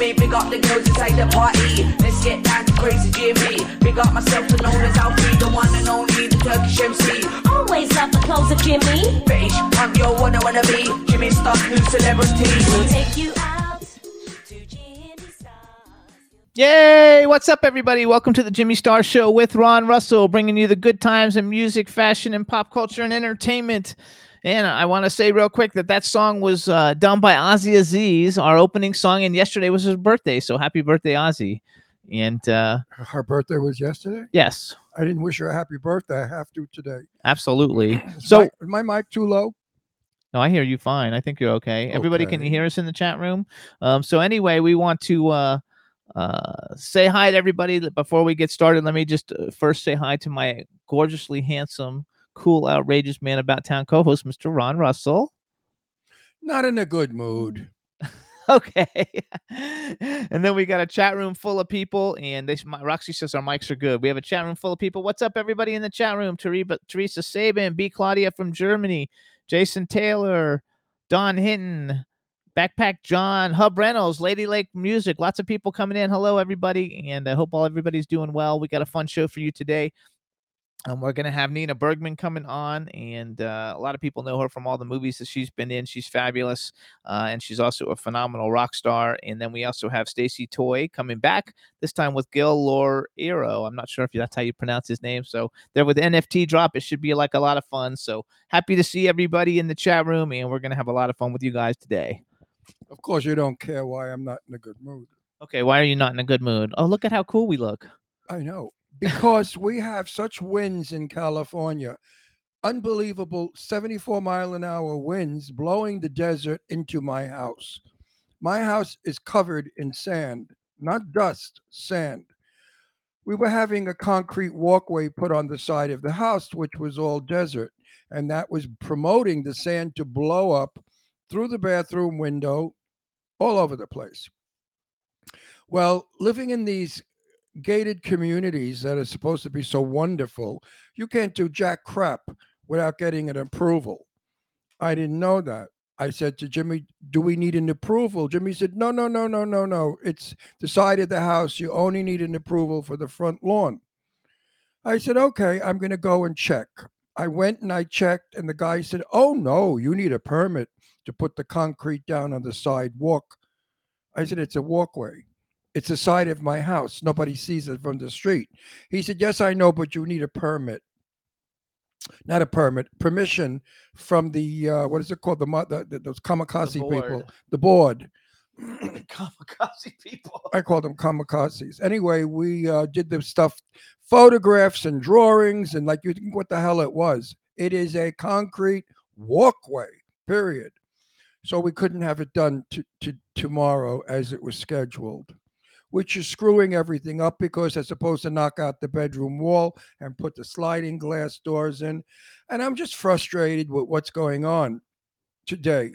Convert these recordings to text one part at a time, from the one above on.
You can't me. Big up the girls inside the party. Let's get down to crazy Jimmy. Big up myself, and known as Alfred, the one and only, the Turkish MC. always love the clothes of Jimmy. Bitch, I'm your one I wanna be. Jimmy Star's new celebrity. We'll take you out to Jimmy Stars. Yay! What's up, everybody? Welcome to the Jimmy Star Show with Ron Russell, bringing you the good times in music, fashion, and pop culture and entertainment. And I want to say real quick that that song was uh, done by Ozzy Aziz, our opening song, and yesterday was his birthday. So happy birthday, Ozzy! And uh, Her birthday was yesterday. yes, I didn't wish her a happy birthday. I have to today. Is absolutely. my- So is my mic too low? No, I hear you fine. I think you're okay. Everybody can Okay. hear us in the chat room. Um, so anyway, we want to uh, uh, say hi to everybody. Before we get started, let me just uh, first say hi to my gorgeously handsome, cool, outrageous man about town co-host, Mr. Ron Russell. Not in a good mood. Okay. and then we got a chat room full of people, and they, my, Roxy says our mics are good. We have a chat room full of people. What's up, everybody in the chat room? Teresa, Teresa Sabin, B. Claudia from Germany, Jason Taylor, Don Hinton, Backpack John, Hub Reynolds, Lady Lake Music. Lots of people coming in. Hello, everybody, and I hope all everybody's doing well. We got a fun show for you today. Um, we're gonna have Nina Bergman coming on, and uh, a lot of people know her from all the movies that she's been in. She's fabulous uh, and she's also a phenomenal rock star. And then we also have Stacey Toy coming back this time with Gil Laureiro. I'm not sure if that's how you pronounce his name. So they're with NFT drop. It should be like a lot of fun. So happy to see everybody in the chat room, and we're gonna have a lot of fun with you guys today. Of course, you don't care why I'm not in a good mood. Okay, why are you not in a good mood? Oh, look at how cool we look. I know because we have such winds in California. Unbelievable 74 mile an hour winds blowing the desert into my house. My house is covered in sand, not dust, sand. We were having a concrete walkway put on the side of the house, which was all desert, and that was promoting the sand to blow up through the bathroom window all over the place. Well, living in these gated communities that are supposed to be so wonderful, you can't do jack crap without getting an approval. I didn't know that. I said to Jimmy, Do we need an approval? Jimmy said, No, no, no, no, no, no. It's the side of the house. You only need an approval for the front lawn. I said, Okay, I'm going to go and check. I went and I checked, and the guy said, Oh, no, you need a permit to put the concrete down on the sidewalk. I said, It's a walkway. It's the side of my house. Nobody sees it from the street. He said, Yes, I know, but you need a permit. Not a permit, permission from the uh, what is it called? The, the, the those kamikaze people, board. the board. Kamikaze people. I call them kamikazes. Anyway, we uh, did the stuff, photographs and drawings, and like you think what the hell it was. It is a concrete walkway. Period. So we couldn't have it done to, to tomorrow as it was scheduled, which is screwing everything up because they're supposed to knock out the bedroom wall and put the sliding glass doors in. And I'm just frustrated with what's going on today.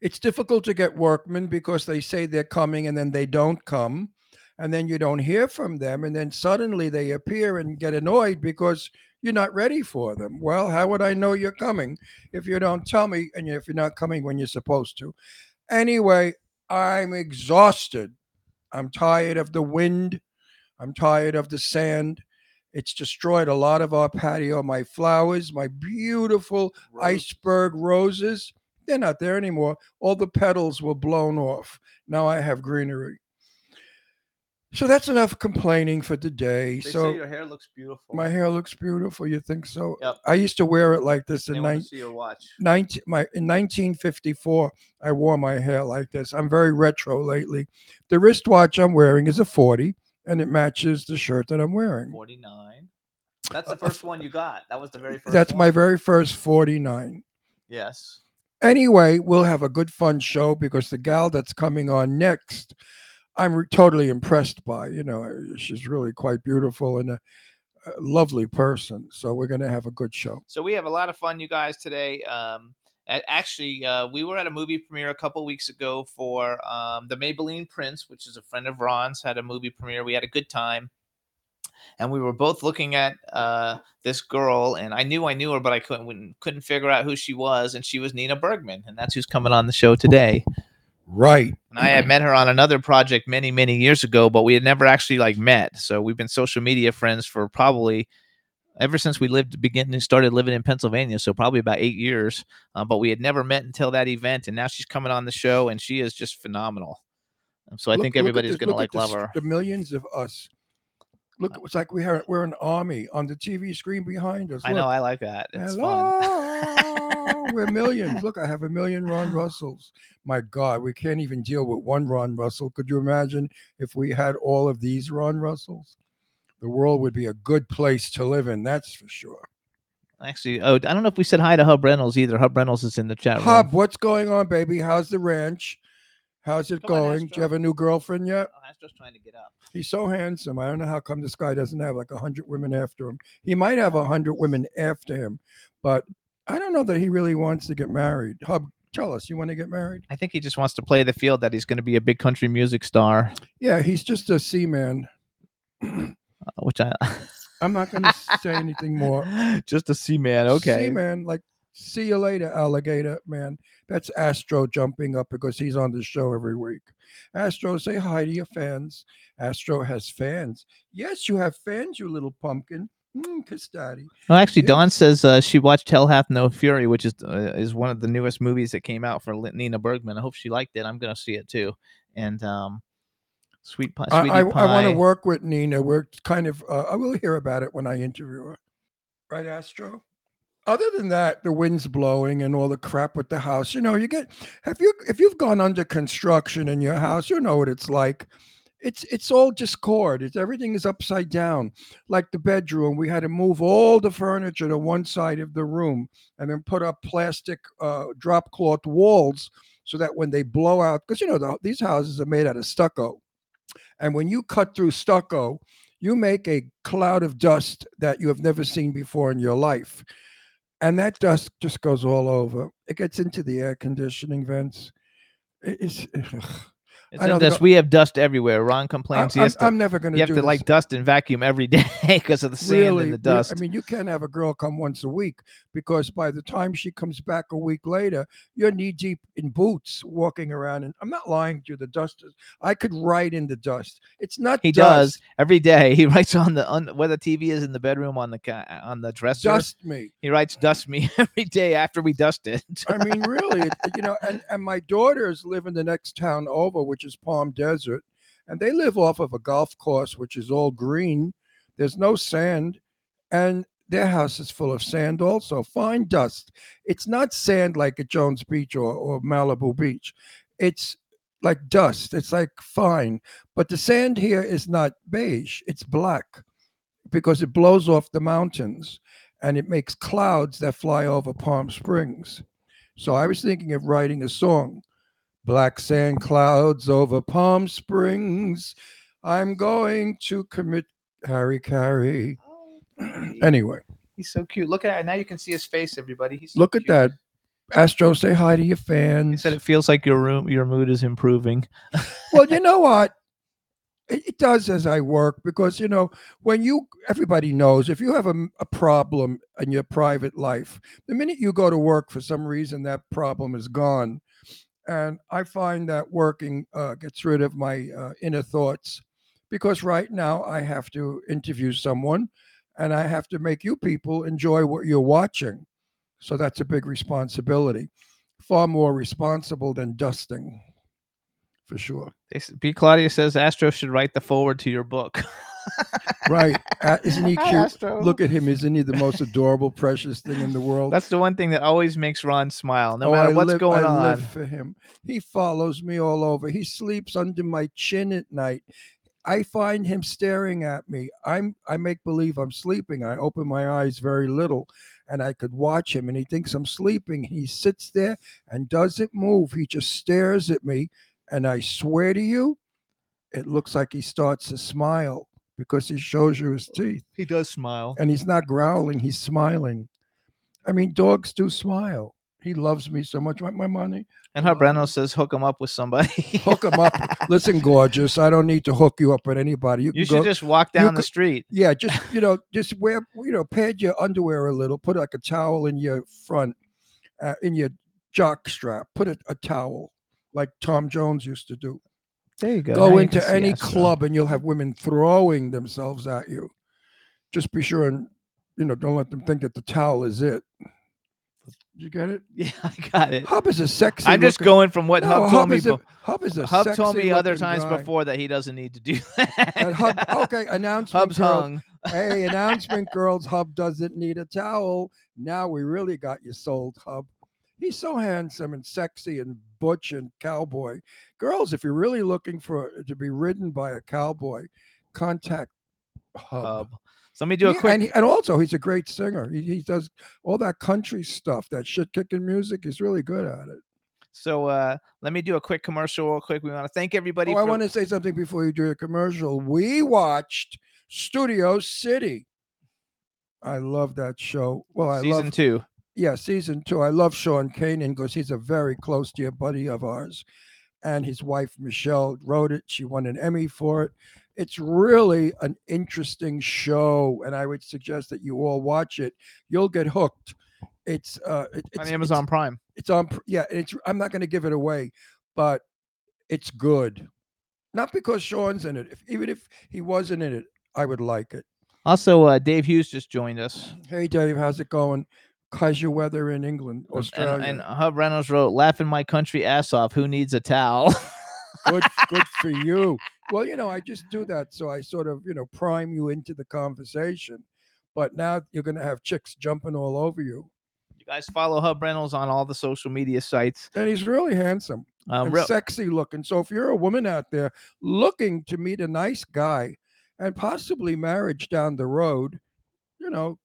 It's difficult to get workmen because they say they're coming and then they don't come. And then you don't hear from them. And then suddenly they appear and get annoyed because you're not ready for them. Well, how would I know you're coming if you don't tell me and if you're not coming when you're supposed to? Anyway, I'm exhausted. I'm tired of the wind. I'm tired of the sand. It's destroyed a lot of our patio. My flowers, my beautiful iceberg roses, they're not there anymore. All the petals were blown off. Now I have greenery. So that's enough complaining for today. They so say your hair looks beautiful. my hair looks beautiful. You think so? Yep. I used to wear it like this They in want nine, to see your watch. 19, my, in 1954. I wore my hair like this. I'm very retro lately. The wristwatch I'm wearing is a 40 and it matches the shirt that I'm wearing. 49. That's the Uh, first one you got. That was the very first That's my very first 49. Yes. Anyway, we'll have a good fun show because the gal that's coming on next, I'm re- totally impressed by. You know, uh, she's really quite beautiful and a, a lovely person. So we're going to have a good show. So we have a lot of fun, you guys, today. Um, actually, uh, we were at a movie premiere a couple weeks ago for um, the Maybelline Prince, which is a friend of Ron's, had a movie premiere. We had a good time. And we were both looking at uh, this girl, and I knew I knew her, but I couldn't couldn't figure out who she was. And she was Nina Bergman, and that's who's coming on the show today. Right. And I had met her on another project many, many years ago, but we had never actually like met. So we've been social media friends for probably ever since we lived beginning started living in Pennsylvania. So probably about eight years. Uh, but we had never met until that event, and now she's coming on the show, and she is just phenomenal. So I Look- think everybody's gonna like at this- love her. The millions of us. Look, it's like we have, we're an army on the TV screen behind us. I know I like that. It's fun. Hello, we're millions. Look, I have a million Ron Russells. My God, we can't even deal with one Ron Russell. Could you imagine if we had all of these Ron Russells? The world would be a good place to live in. That's for sure. Actually, oh, I don't know if we said hi to Hub Reynolds either. Hub Reynolds is in the chat room. Hub, what's going on, baby? How's the ranch? How's it Come on, going? Do you have a new girlfriend yet? Oh, Astro's trying to get up. He's so handsome. I don't know how come this guy doesn't have like a hundred women after him. He might have a hundred women after him, but I don't know that he really wants to get married. Hub, tell us, you want to get married? I think he just wants to play the field that he's going to be a big country music star, Yeah, he's just a seaman. uh, which I I'm not going to say anything more. just a C man. Okay. Seaman, like, see you later, alligator man. That's Astro jumping up because he's on the show every week. Astro, say hi to your fans. Astro has fans. Yes, you have fans, you little pumpkin. Mm, daddy. Well, actually, Yeah. Dawn says uh, she watched Hell Hath No Fury, which is uh, is one of the newest movies that came out for Nina Bergman. I hope she liked it. I'm going to see it too. And um, Sweet Pie. I, I, I want to work with Nina. We're kind of, uh, I will hear about it when I interview her. Right, Astro? Other than that, the wind's blowing and all the crap with the house. You know, you get, have you, if you've gone under construction in your house, you know what it's like. It's, it's all discord. It's everything is upside down. Like the bedroom, we had to move all the furniture to one side of the room and then put up plastic uh, drop cloth walls so that when they blow out, because you know, the, these houses are made out of stucco. And when you cut through stucco, you make a cloud of dust that you have never seen before in your life. And that dust just goes all over. It gets into the air conditioning vents. It- It's, It's I know in they dust. go- We have dust everywhere. Ron I, complains. am has to, never going to. you have to this. like dust and vacuum every day because of the sand really, and the dust. I mean, you can't have a girl come once a week because by the time she comes back a week later, you're knee deep in boots walking around. And I'm not lying to you. The dust is, I could write in the dust. It's not he dust, does every day. He writes on the on where the TV is in the bedroom on the on the dresser. Dust me. He writes "dust me" every day after we dust it. I mean, really, it, you know, and, and my daughters live in the next town over, which is Palm Desert, and they live off of a golf course, which is all green. There's no sand, and their house is full of sand also, fine dust. It's not sand like at Jones Beach or, or Malibu Beach. It's like dust. It's like fine, but the sand here is not beige, it's black because it blows off the mountains and it makes clouds that fly over Palm Springs. So I was thinking of writing a song. Black sand clouds over Palm Springs. I'm going to commit hara-kiri. Oh, anyway, He's so cute. Look at it. Now you can see his face, everybody. He's so look at cute. that. Astro, say hi to your fans. He said it feels like your room, your mood is improving. well, you know what? It, it does as I work because you know when you everybody knows if you have a problem in your private life, the minute you go to work for some reason that problem is gone, and I find that working uh, gets rid of my uh, inner thoughts because right now I have to interview someone, and I have to make you people enjoy what you're watching, so that's a big responsibility, far more responsible than dusting for sure. B. Claudia says Astro should write the forward to your book. Right? Uh, isn't he Hi, cute? Astro. Look at him. Isn't he the most adorable, precious thing in the world? That's the one thing that always makes Ron smile, no Oh, matter I what's live, going I on. live for him. He follows me all over. He sleeps under my chin at night. I find him staring at me. I'm I make believe I'm sleeping. I open my eyes very little and I could watch him and he thinks I'm sleeping. He sits there and doesn't move. He just stares at me and I swear to you it looks like he starts to smile because he shows you his teeth He does smile. and he's not growling, he's smiling. I mean, dogs do smile. He loves me so much. Want my money? And Hub Reynolds says hook him up with somebody. Hook him up. Listen, gorgeous. I don't need to hook you up with anybody. You can You go. should just walk down the could- street. yeah, just you know, just wear you know, pad your underwear a little. Put like a towel in your front, uh, in your jock strap. Put a, a towel like Tom Jones used to do. There you go. Go Now into any club and you'll have women throwing themselves at you. Just be sure and you know, don't let them think that the towel is it. You get it? Yeah, I got it. Hub is a sexy. I'm just looking- going from what No, Hub told me. a, Hub is a Hub told me other times guy. before that he doesn't need to do that. And Hub, okay, announcement. Hub's girl. hung. Hey, announcement, girls. Hub doesn't need a towel. Now we really got you sold, Hub. He's so handsome and sexy and butch and cowboy. Girls, if you're really looking for to be ridden by a cowboy, contact Hub. Hub. So let me do a Yeah, quick. and, he- and also he's a great singer. He, he does all that country stuff, that shit kicking music. He's really good at it. So uh, let me do a quick commercial real quick. We want to thank everybody. Oh, I want to say something before you do a commercial. We watched Studio City. I love that show. Well, I season love two. Yeah, season two. I love Sean Kanan because he's a very close dear buddy of ours. And his wife Michelle wrote it. She won an Emmy for it. It's really an interesting show, and I would suggest that you all watch it. You'll get hooked. It's uh, it- it's on it's- Amazon Prime. it's on yeah it's i'm not going to give it away but it's good not because sean's in it if, even if he wasn't in it i would like it Also, uh, Dave Hughes just joined us. hey dave how's it going your weather in england And- australia And, and Hub Reynolds wrote, "Laughing my country ass off. Who needs a towel?" good good for you well you know i just do that so i sort of you know prime you into the conversation but now you're going to have chicks jumping all over you you guys follow Hub Reynolds on all the social media sites. and he's really handsome Um, and real- sexy looking. So if you're a woman out there looking to meet a nice guy and possibly marriage down the road, you know,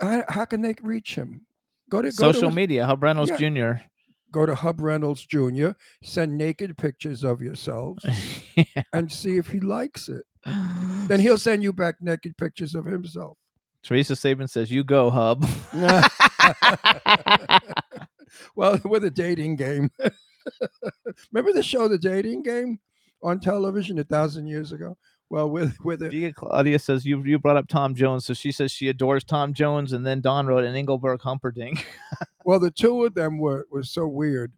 how, how can they reach him? Go to go social to media, Hub Reynolds Yeah. Jr. go to Hub Reynolds Jr. Send naked pictures of yourselves and see if he likes it. Then he'll send you back naked pictures of himself. Teresa Saban says, "You go, Hub." well, with a dating game. Remember the show, The Dating Game, on television a thousand years ago? Well, with with it, Dia Claudia says you you brought up Tom Jones, so she says she adores Tom Jones, and then Don wrote an Engelbert Humperdinck. well, the two of them were were so weird.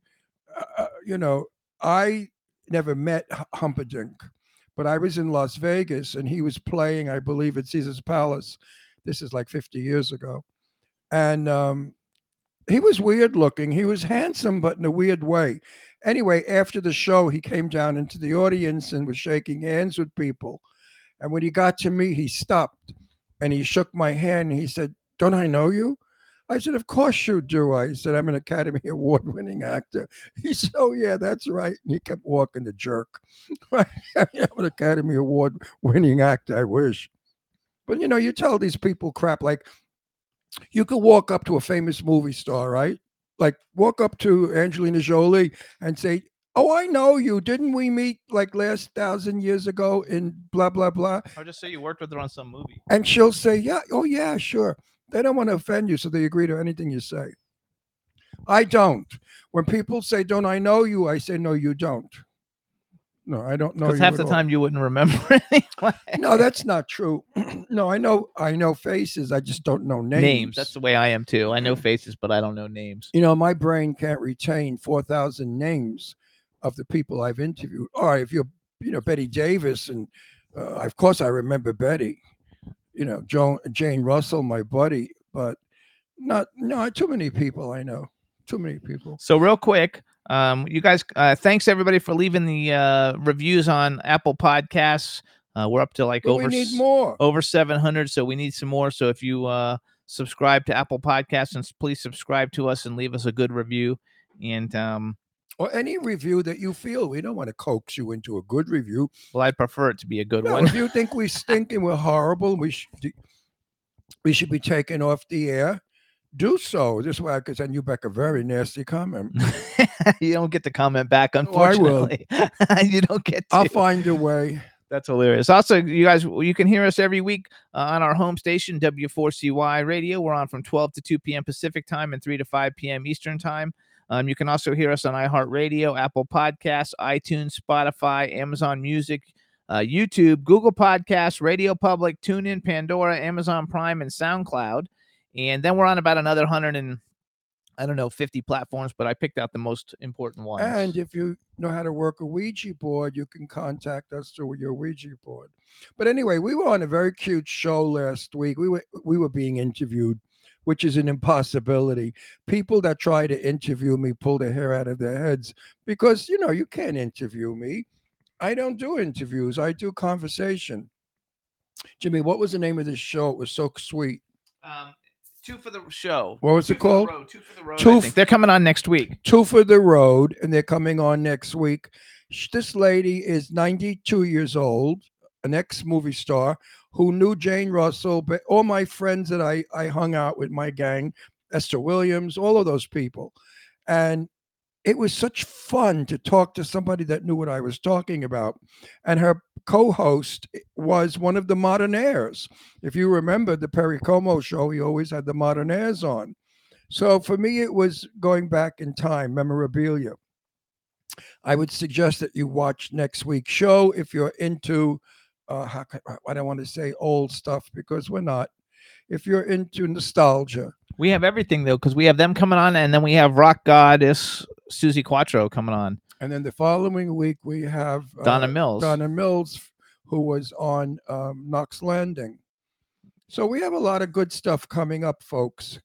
Uh, uh, you know, I never met Humperdinck, but I was in Las Vegas and he was playing, I believe, at Caesar's Palace. This is like 50 years ago, and um, he was weird looking. He was handsome, but in a weird way. Anyway, after the show, he came down into the audience and was shaking hands with people. And when he got to me, he stopped and he shook my hand. And he said, Don't I know you? I said, Of course you do. I said, I'm an Academy Award winning actor. He said, Oh, yeah, that's right. And he kept walking the jerk. I'm an Academy Award winning actor. I wish. But you know, you tell these people crap like you could walk up to a famous movie star, right? Like walk up to Angelina Jolie and say, Oh, I know you. Didn't we meet like last thousand years ago in blah, blah, blah? I'll just say you worked with her on some movie. And she'll say, Yeah, oh, yeah, sure. They don't want to offend you, so they agree to anything you say. I don't. When people say, Don't I know you? I say, No, you don't. No, I don't know. Because half the all." time you wouldn't remember anyway. No, that's not true. no, I know I know faces. I just don't know names. names. That's the way I am too. I know faces, but I don't know names. you know, my brain can't retain 4,000 names of the people I've interviewed. All right, if you're, you know, Bette Davis, and uh, of course I remember Betty, you know, Joan, Jane Russell, my buddy, but not, no, too many people I know. Too many people. So real quick, Um, you guys, uh, thanks everybody for leaving the uh, reviews on Apple Podcasts. Uh, we're up to like But over we need more. over 700 so we need some more so if you uh subscribe to apple podcasts and please subscribe to us and leave us a good review and um Or any review that you feel. We don't want to coax you into a good review. well i'd prefer it to be a good No, one if you think we stink and we're horrible, we should we should be taken off the air. Do so. This way I could send you back a very nasty comment. you don't get to comment back Oh, I will. you don't get to I'll find a way. That's hilarious. Also, you guys, you can hear us every week uh, on our home station, W4CY Radio. We're on from 12 to 2 p.m. Pacific time and 3 to 5 p.m. Eastern time. Um, you can also hear us on iHeartRadio, Apple Podcasts, iTunes, Spotify, Amazon Music, uh, YouTube, Google Podcasts, Radio Public, TuneIn, Pandora, Amazon Prime, and SoundCloud. And then we're on about another 100 and I don't know, 50 platforms, but I picked out the most important ones. And if you know how to work a Ouija board, you can contact us through your Ouija board. But anyway, we were on a very cute show last week. We were we were being interviewed, which is an impossibility. People that try to interview me pull their hair out of their heads because you know you can't interview me. I don't do interviews. I do conversation. Jimmy, what was the name of this show? It was so sweet. Um, two for the show. What was Two it for the called? road, two for the road. Two I f- think. They're coming on next week. Two for the Road, and they're coming on next week. This lady is 92 years old, an ex movie star who knew Jane Russell, but all my friends that I, I hung out with, my gang, Esther Williams, all of those people. And it was such fun to talk to somebody that knew what I was talking about. And her co host was one of the Modernaires. If you remember the Perry Como show, he always had the Modernaires on. So for me, it was going back in time, memorabilia. I would suggest that you watch next week's show if you're into, uh, can, I don't want to say old stuff because we're not. If you're into nostalgia, We have everything though, because we have them coming on, and then we have rock goddess Suzi Quatro coming on. And then the following week we have Donna uh, Mills. Donna Mills, who was on um, Knots Landing. So we have a lot of good stuff coming up, folks,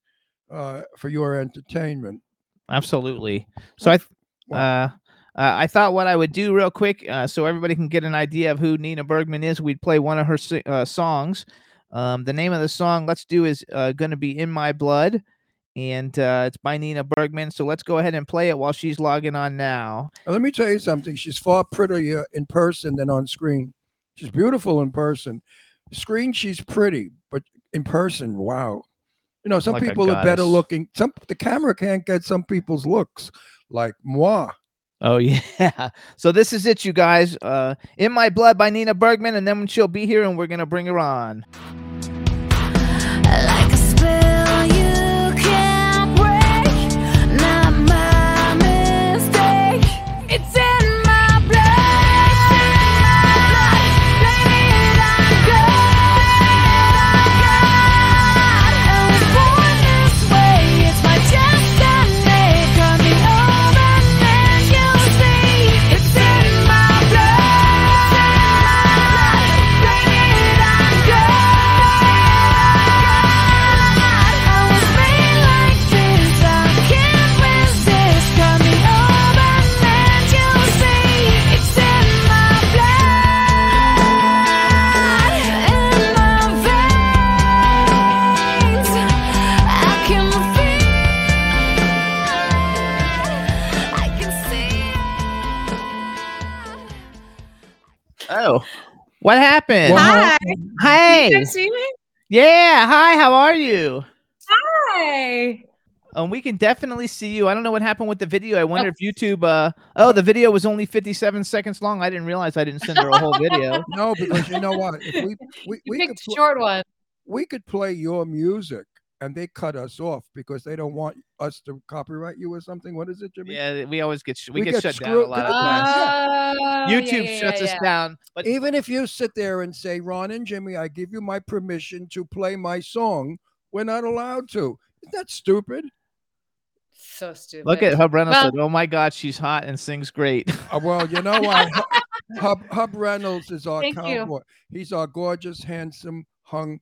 uh, for your entertainment. Absolutely. So I, th- uh, uh, I thought what I would do real quick, uh, so everybody can get an idea of who Nina Bergman is. We'd play one of her uh, songs. Um, the name of the song let's do is uh, going to be "In My Blood," and uh, it's by Nina Bergman. So let's go ahead and play it while she's logging on now. Let me tell you something. She's far prettier in person than on screen. She's beautiful in person. Screen, she's pretty, but in person, wow. You know, some Like people are better looking. Some the camera can't get some people's looks, like moi. Oh yeah. So this is it, you guys. Uh, "In My Blood" by Nina Bergman, and then she'll be here, and we're gonna bring her on. What happened? Well, Hi. Hey. You guys see me? Yeah. Hi. How are you? Hi. Um, we can definitely see you. I don't know what happened with the video. I wonder if YouTube. Uh, oh, the video was only 57 seconds long. I didn't realize I didn't send her a whole video. No, because you know what? If we we, we could picked pl- short one. we could play your music and they cut us off because they don't want us to copyright you or something. What is it, Jimmy? Yeah, we always get sh- we, We get, get shut down a lot of times. Oh, YouTube yeah, yeah, shuts yeah, us yeah. down. But Even if you sit there and say, Ron and Jimmy, I give you my permission to play my song, we're not allowed to. Isn't that stupid? So stupid. look at Hub Reynolds Well- said, "Oh my God, she's hot and sings great." Uh, well, you know what? Hub, Hub, Hub Reynolds is our Thank you. He's our gorgeous, handsome, hung,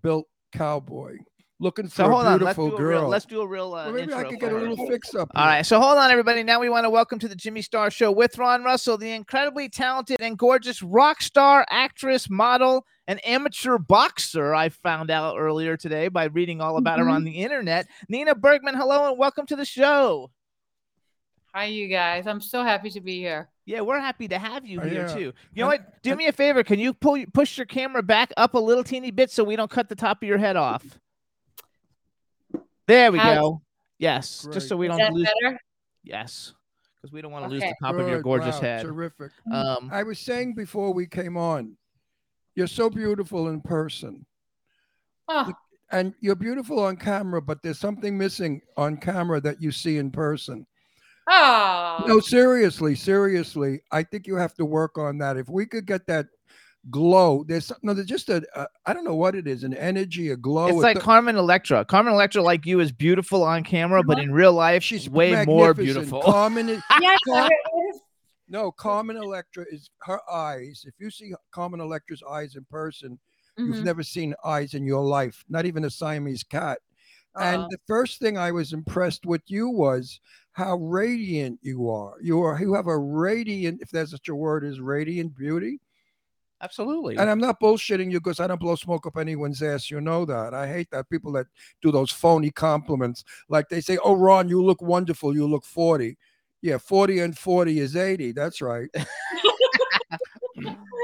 built cowboy. Looking for So hold a on. Let's beautiful do a girl. real. Let's do a real. Uh, well, maybe I could get a little fix up. All here. right, so hold on, everybody. Now we want to welcome to the Jimmy Star Show with Ron Russell, the incredibly talented and gorgeous rock star, actress, model, and amateur boxer. I found out earlier today by reading all about her on the internet. Nina Bergman, hello and welcome to the show. Hi, you guys. I'm so happy to be here. Yeah, we're happy to have you Oh, here yeah. too. You know And- what? Do and- me a favor. Can you pull push your camera back up a little teeny bit so we don't cut the top of your head off? There we How- go. Yes, just so we Is don't lose. better? Yes, because we don't want to lose Okay. the top of your Good, gorgeous wow, head. Terrific. Um, I was saying before we came on, you're so beautiful in person. Oh, And you're beautiful on camera, but there's something missing on camera that you see in person. oh. No, seriously, seriously. I think you have to work on that. If we could get that glow, there's no, there's just a, a I don't know what it is, an energy, a glow. it's like th- Carmen Electra. Carmen Electra, like you, is beautiful on camera, but in real life, she's she's way more magnificent. beautiful. Carmen, is- Yes, Car- it is. no, Carmen Electra is her eyes. If you see Carmen Electra's eyes in person, You've Mhm. never seen eyes in your life, not even a Siamese cat. And Uh-oh. the first thing I was impressed with you was how radiant you are. You are you have a radiant, if there's such a word as radiant beauty. Absolutely. And I'm not bullshitting you because I don't blow smoke up anyone's ass. You know that. I hate that people that do those phony compliments. Like they say, Oh, Ron, you look wonderful. You look 40. Yeah, 40 and 40 is 80. That's right.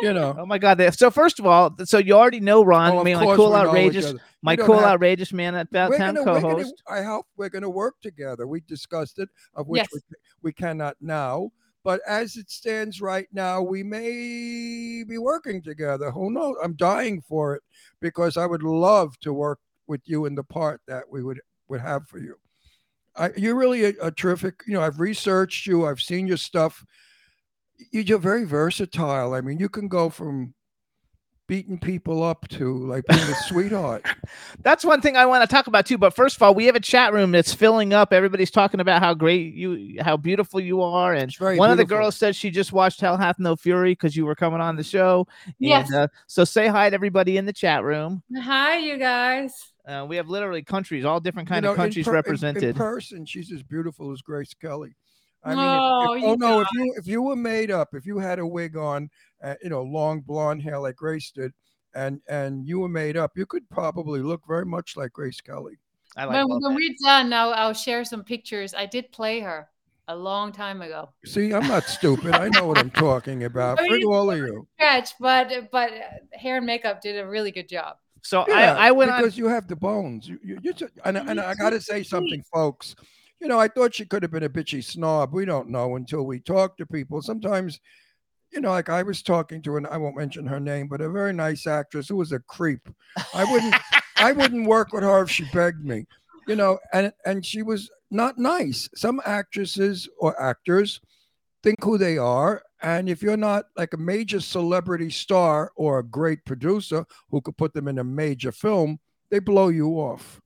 you know. Oh my God! So first of all, so you already know Ron, Oh, I of mean, like cool, we know each outrageous, my cool, have- outrageous man at About Town gonna, co-host. I hope we're going to work together. We discussed it, of which Yes. we, we cannot now. But as it stands right now, we may be working together. Who knows? I'm dying for it because I would love to work with you in the part that we would would have for you. I, you're really a, a terrific. You know, I've researched you. I've seen your stuff. You- You're very versatile. I mean, you can go from beating people up to like being a sweetheart. That's one thing I want to talk about too. But first of all, we have a chat room that's filling up. Everybody's talking about how great you, how beautiful you are, and It's very one of the girls said she just watched Hell Hath No Fury because you were coming on the show. Yes. And, uh, so say hi to everybody in the chat room. Hi, you guys. Uh, we have literally countries, all different kind You of know, in countries per- in- In, represented. person, she's as beautiful as Grace Kelly. I mean, if- Oh, if, you oh no, if you if you were made up, if you had a wig on, uh, you know, long blonde hair like Grace did, and and you were made up, you could probably look very much like Grace Kelly. I like when when we're done, I'll, I'll share some pictures. I did play her a long time ago. See, I'm not stupid. I know what I'm talking about. I mean, all of you. Stretch, but but uh, hair and makeup did a really good job. So Yeah, I, I went on. because you have the bones. You, you, you just, and, and I got to say something, folks. You know, I thought she could have been a bitchy snob. We don't know until we talk to people. Sometimes, you know, like I was talking to, an I won't mention her name, but a very nice actress who was a creep. I wouldn't, I wouldn't work with her if she begged me. You know, and and she was not nice. Some actresses or actors think who they are. And if you're not like a major celebrity star or a great producer who could put them in a major film, they blow you off.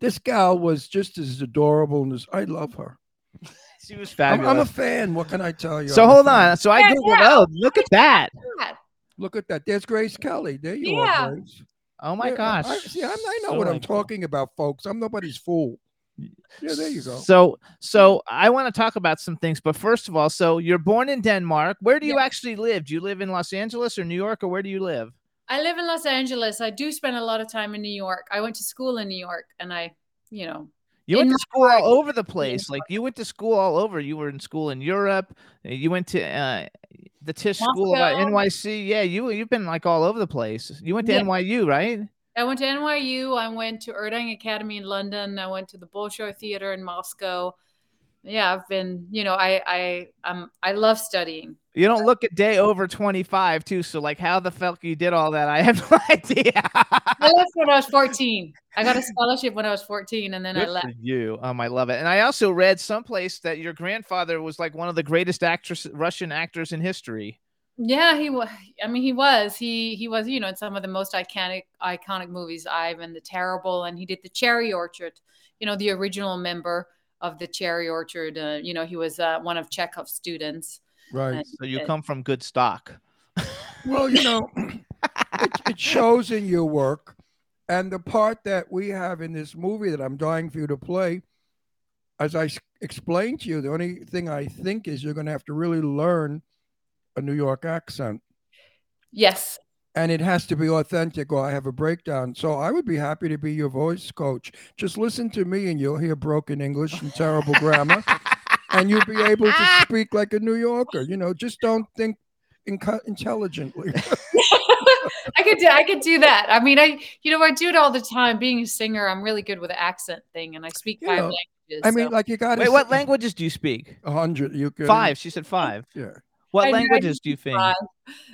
This gal was just as adorable and as I love her. She was I'm. I'm a fan. What can I tell you? so I'm hold on. So I Yeah, googled. yeah. Oh, look at that. Look at that. There's Grace Kelly. There you Yeah. are, Grace. Oh my Yeah, gosh. I, see, I'm, I know So what I'm like cool. talking about, folks. I'm nobody's fool. Yeah, there you go. So, so I want to talk about some things, but first of all, so you're born in Denmark. Where do you Yeah. actually live? Do you live in Los Angeles or New York, or where do you live? I live in Los Angeles. I do spend a lot of time in New York. I went to school in New York, and I, you know, You went In to school heart, all over the place. Like you went to school all over. You were in school in Europe. uh, You went to uh, the Tisch School of uh, NYC. Yeah, you you've been like all over the place. You went to Yeah. NYU, right? I went to NYU. I went to Erding Academy in London. I went to the Bolshoi Theater in Moscow. Yeah, I've been, you know, I I um I love studying. You don't look a day over 25 too. So like how the fuck you did all that? I have no idea. I left when I was 14. I got a scholarship when I was 14 and then I left. you. Um, I love it. And I also read someplace that your grandfather was like one of the greatest actress Russian actors in history. Yeah, he was. I mean, he was. He he was. You know, in some of the most iconic iconic movies, Ivan the Terrible, and he did the Cherry Orchard. You know, the original member of the Cherry Orchard. Uh, you know, he was uh, one of Chekhov's students. Right. And- So you Uh, come from good stock. Well, you know, it, it shows in your work. And the part that we have in this movie that I'm dying for you to play, as I explained to you, the only thing I think is you're going to have to really learn a New York accent. Yes. And it has to be authentic or I have a breakdown. So I would be happy to be your voice coach. Just listen to me and you'll hear broken English and terrible grammar and you'll be able to speak like a New Yorker. You know, just don't think inco- intelligently. I could do I could do that. I mean, I you know I do it all the time. Being a singer, I'm really good with the accent thing, and I speak You five know, languages. I mean, so- like you got Wait, what languages do you speak? A hundred. You could Five. She said five. Yeah. What I know, I languages do you think? five.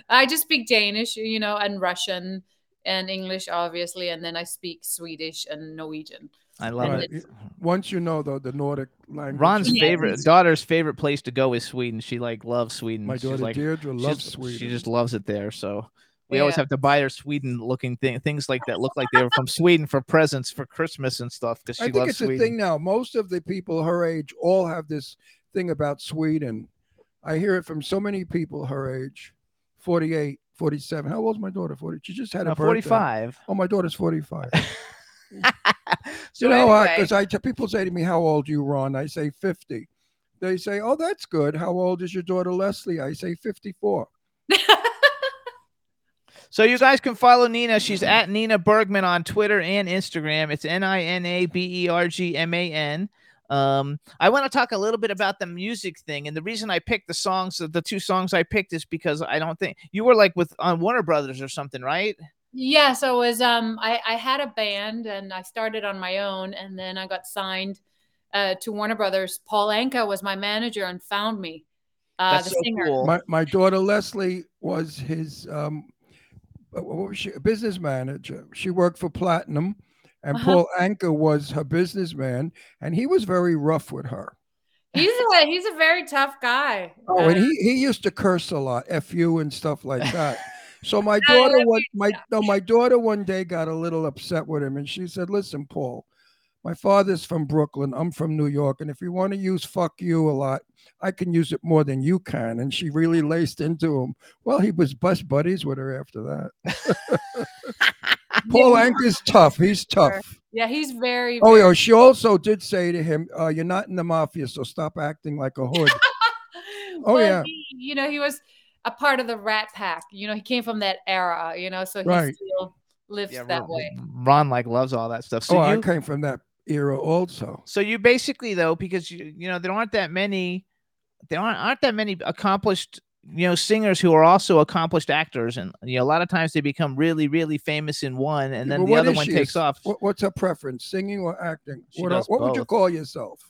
I just speak Danish, you know, and Russian and English, obviously, and then I speak Swedish and Norwegian. I love Right. it. Once you know though the Nordic language. Ron's Yeah. favorite daughter's favorite place to go is Sweden. She like loves Sweden. My She's daughter like Deirdre she's- loves Sweden. She just loves it there. So we always have to buy her Sweden looking thing, things like that look like they were from Sweden for presents for Christmas and stuff because she I think loves it's Sweden. a thing now. Most of the people her age all have this thing about Sweden. I hear it from so many people her age 48, 47. How old's my daughter? 40. She just had a Uh, birthday. 45. Oh, my daughter's 45. So you know, anyway. because I t- people say to me, "How old you, Ron?" I say 50. They say, "Oh, that's good. How old is your daughter, Leslie?" I say 54. So you guys can follow Nina. She's at Nina Bergman on Twitter and Instagram. It's N I N A B E R G M A N. Um, I want to talk a little bit about the music thing, and the reason I picked the songs, the two songs I picked, is because I don't think you were like with on Warner Brothers or something, right? Yeah, so it was um I, I had a band and I started on my own and then I got signed uh, to Warner Brothers. Paul Anka was my manager and found me. Uh, That's the so singer. cool. My my daughter Leslie was his um, uh, what was she? A business manager. She worked for Platinum, and Uh-huh. Paul Anka was her businessman, and he was very rough with her. He's a he's a very tough guy. Oh, and he, he used to curse a lot, "f you" and stuff like that. So my daughter that one my no, my daughter one day got a little upset with him, and she said, "Listen, Paul, my father's from Brooklyn. I'm from New York, and if you want to use "fuck you" a lot, I can use it more than you can." And she really laced into him. Well, he was best buddies with her after that. Paul Anka's tough. He's tough. yeah, he's very. Oh, very- yeah. She also did say to him, uh, "You're not in the mafia, so stop acting like a hood." Oh, Well, yeah. he- you know, he was a part of the Rat Pack. You know, he came from that era. You know, so he Right. still lives Yeah, that Ron, way. Ron like loves all that stuff. So oh, you, I came from that era also. so you basically though, because you you know there aren't that many, there aren't aren't that many accomplished you know singers who are also accomplished actors, and you know a lot of times they become really really famous in one, and Yeah, then but the other one takes Is- off. What's her preference, singing or acting? She what does what would you call yourself?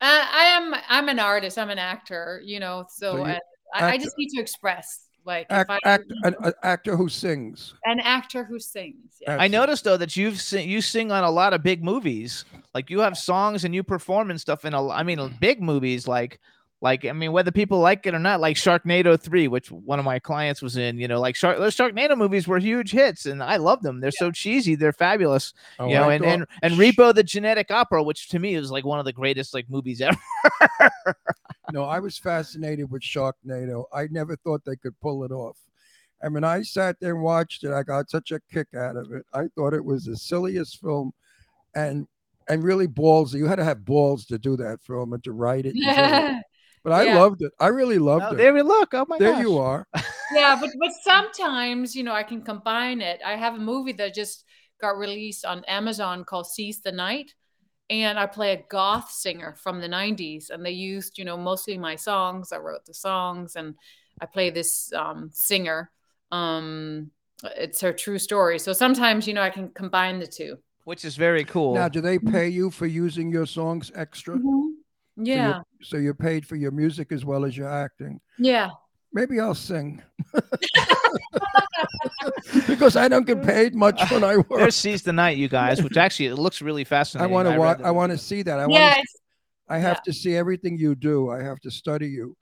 Uh, I am. I'm an artist. I'm an actor. You know, so, So you- uh, I, I just need to express. Like, Act, if I, act, an, an actor who sings. an actor who sings. Yeah. I noticed though that you've sing, you sing on a lot of big movies. Like you have songs and you perform and stuff in a I mean big movies like like I mean whether people like it or not like Sharknado 3 which one of my clients was in, you know, like Shark those Sharknado movies were huge hits and I love them. They're so cheesy, they're fabulous. Oh, you know, and, and and Repo the Genetic Opera which to me is like one of the greatest like movies ever. No, I was fascinated with Sharknado. I never thought they could pull it off. And when I sat there and watched it, I got such a kick out of it. I thought it was the silliest film and and really ballsy. You had to have balls to do that film and to write it. and do yeah, But I Yeah. loved it. I really loved Oh, it. there we look. Oh my there gosh. you are. Yeah, but but sometimes you know I can combine it. I have a movie that just got released on Amazon called Seize the Night, and I play a goth singer from the '90s, and they used you know mostly my songs. I wrote the songs, and I play this um, singer. Um, it's her true story. So sometimes you know I can combine the two. Which is very cool. Now, do they pay you for using your songs extra? So you're- Yeah, So you're paid for your music as well as your acting. yeah. Maybe I'll sing. because I don't get paid much when I work. There's Seize the Night, you guys, which actually it looks really fascinating. I want to read watch. the- I want to see that. I want. yeah, I have yeah. to see everything you do. I have to study you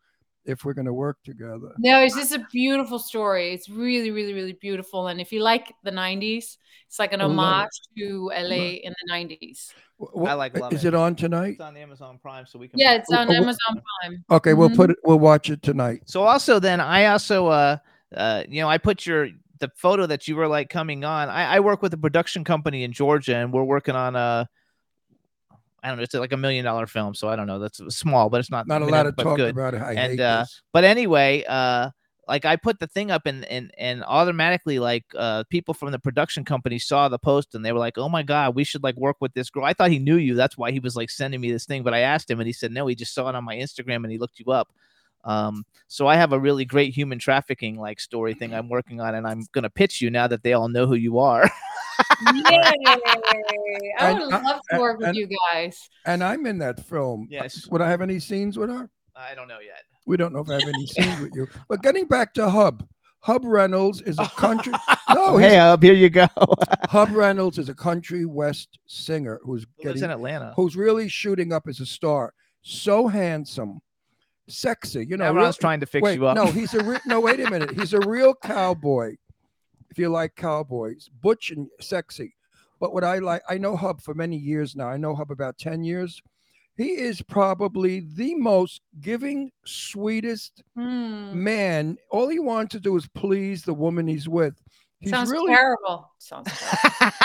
if we're going to work together. No, it's just a beautiful story. It's really, really, really beautiful. And if you like the 90s, it's like an I love it. homage to LA in the 90s. Wh- wh- I like love Is it. it on tonight? It's on Amazon Prime, so we can Yeah, it's on Oh, oh, Amazon Prime. Okay, we'll Mhm. put it. We'll watch it tonight. So also then I also uh uh you know I put your the photo that you were like coming on. I, I work with a production company in Georgia, and we're working on a. I don't know. It's like a million dollar film, so I don't know. That's small, but it's not Not a lot of talk good. about it. I And, uh, this. But anyway, uh, like I put the thing up and and and automatically like uh people from the production company saw the post and they were like, "Oh my god, we should like work with this girl." I thought he knew you. That's why he was like sending me this thing. But I asked him and he said, "No, he just saw it on my Instagram and he looked you up." Um, so I have a really great human trafficking like story thing I'm working on, and I'm gonna pitch you now that they all know who you are. Yay! I And, would uh, love to work with and- you guys. And I'm in that film. Yes. Would I have any scenes with her? I don't know yet. We don't know if I have any scenes with you. But getting back to Hub, Hub Reynolds is a country. No, he's- hey, up here you go. Hub Reynolds is a country west singer who's Who getting in Atlanta? who's really shooting up as a star. So handsome, sexy. You know, Now real- Ron's trying to fix wait, you up. no, he's a re- no. Wait a minute, he's a real cowboy. If you like cowboys, butch and sexy. But what I like, I know Hub for many years now. I know Hub about ten years. He is probably the most giving, sweetest Hmm. man. All he wants to do is please the woman he's with. He's Sounds really terrible. Sounds terrible.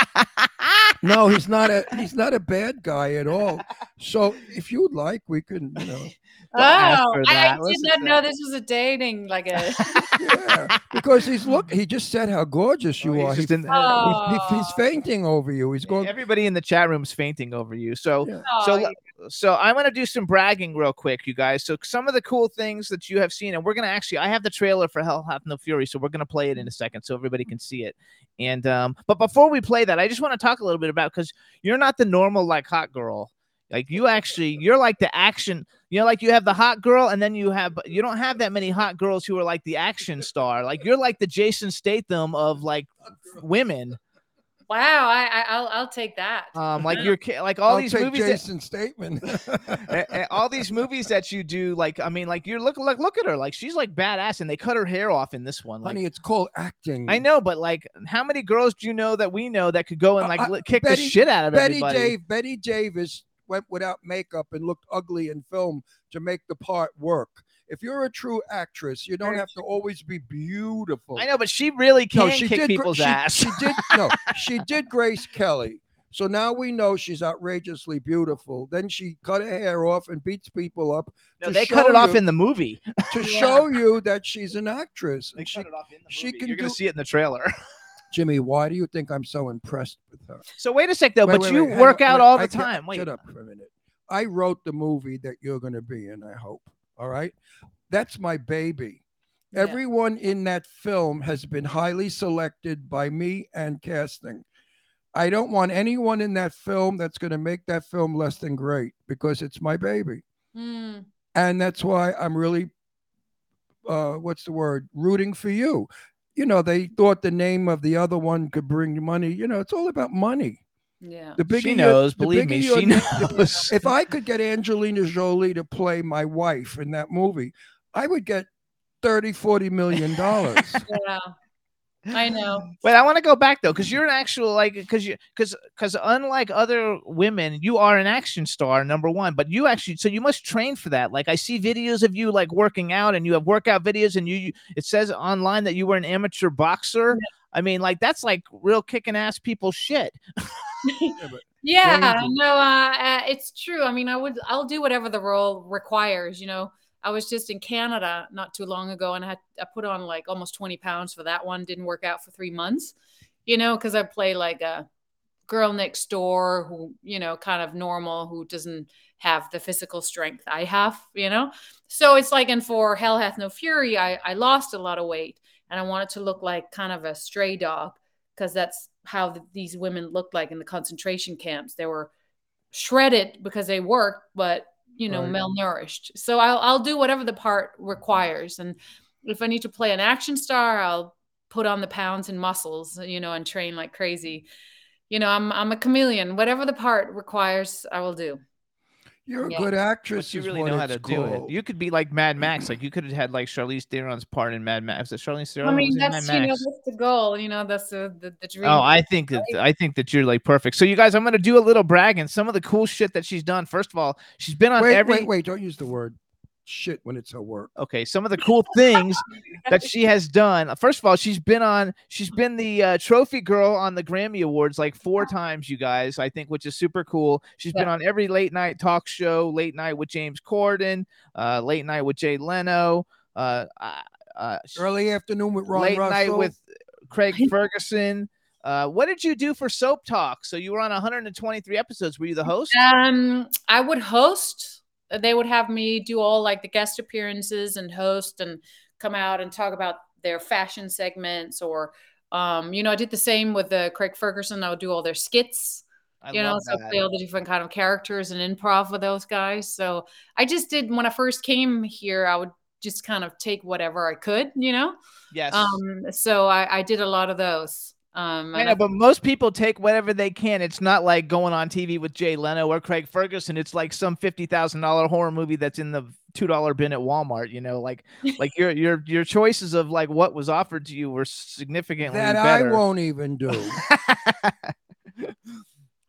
no, he's not a he's not a bad guy at all. So if you'd like, we can, you know, oh, ask I, I did Listen not to know this was a dating like a. yeah, because he's look. He just said how gorgeous you Oh, he's are. He, just in- Oh. he- he's fainting over you. He's going. Everybody in the chat room's fainting over you. So Yeah. so Oh, le- so I'm gonna do some bragging real quick, you guys. So some of the cool things that you have seen, and we're gonna actually I have the trailer for Hell Hath No Fury, so we're gonna play it in a second so everybody can see it. And um, but before we play that, I just want to talk a little bit about because you're not the normal like hot girl. Like you actually, you're like the action. You know, like you have the hot girl, and then you have you don't have that many hot girls who are like the action star. Like you're like the Jason Statham of like women. wow, I, I I'll I'll take that. Um, like you're like all I'll these take movies. that- Jason's statement. a- a- all these movies that you do, like I mean, like you're look like look at her, like she's like badass, and they cut her hair off in this one. Like Honey, it's called acting. I know, but like, how many girls do you know that we know that could go and Uh, like uh, li- kick Betty- the shit out of Betty everybody? Dave. Bette Davis went without makeup and looked ugly in film to make the part work. If you're a true actress, you don't have to always be beautiful. I know, but she really can No, she kick did. People's she, ass. She did. No, she did. Grace Kelly. So now we know she's outrageously beautiful. Then she cut her hair off and beats people up no, they cut it off in the movie. to Yeah. show you that she's an actress. They And she, cut it off in the she can You're gonna see it in the trailer. Jimmy, why do you think I'm so impressed with her? so wait a sec though, Wait, but wait, you wait, work on, out wait, all the can't- time. Wait, Shut up for a minute. I wrote the movie that you're going to be in, I hope. All right. That's my baby. Yeah. Everyone in that film has been highly selected by me and casting. I don't want anyone in that film that's going to make that film less than great because it's my baby. Hmm. And that's why I'm really, uh, what's the word, rooting for you. You know, they thought the name of the other one could bring money. You know, it's all about money. Yeah. The bigger she your- knows. the Believe bigger me, your she name- knows. if I could get Angelina Jolie to play my wife in that movie, I would get 30, 40 million dollars. Yeah. I know. Wait, I want to go back though, because you're an actual like, because you, because, because unlike other women, you are an action star, number one. But you actually, so you must train for that. Like I see videos of you like working out, and you have workout videos, and you, you it says online that you were an amateur boxer. I mean, like that's like real kicking ass people shit. Yeah, Crazy. no, uh, uh, it's true. I mean, I would, I'll do whatever the role requires. You know, I was just in Canada not too long ago, and I had I put on like almost twenty pounds for that one. Didn't work out for three months, you know, because I play like a girl next door who, you know, kind of normal, who doesn't have the physical strength I have, you know. So it's like, and for Hell Hath No Fury, I I lost a lot of weight, and I wanted to look like kind of a stray dog because that's how th- these women looked like in the concentration camps. They were shredded because they worked, but you know, Right. malnourished. So I'll I'll do whatever the part requires, and if I need to play an action star, I'll put on the pounds and muscles, you know, and train like crazy. You know, I'm I'm a chameleon. Whatever the part requires, I will do. You're a Yeah. good actress. But you is really what know how it's to do it. You could be like Mad Max. Like you could have had like Charlize Theron's part in Mad Max. Was Charlize Theron? I mean, that's you know that's the goal. You know, that's the the, the dream. Oh, I think that I think that you're like perfect. So you guys, I'm gonna do a little bragging. Some of the cool shit that she's done. First of all, she's been on wait, every wait, wait! Don't use the word shit when it's her work. okay. Some of the cool things. that she has done. First of all, she's been on. She's been the uh, trophy girl on the Grammy Awards like four times, you guys. I think, which is super cool. She's been on every late night talk show, late night with James Corden, uh, late night with Jay Leno, uh, uh, uh, Early afternoon with Ron late Russell. night with Craig Ferguson. Uh, what did you do for Soap Talk? So you were on 123 episodes. Were you the host? Um, I would host. They would have me do all like the guest appearances and host and come out and talk about their fashion segments or um, you know, I did the same with the Craig Ferguson. I would do all their skits, I you know, so that. play all the different kind of characters and improv with those guys. So I just did when I first came here, I would just kind of take whatever I could, you know. Yes. Um, so I, I did a lot of those. Um, I know, but most people take whatever they can. It's not like going on TV with Jay Leno or Craig Ferguson. It's like some fifty thousand dollar horror movie that's in the two dollar bin at Walmart. You know, like like your your your choices of like what was offered to you were significantly that better. I won't even do.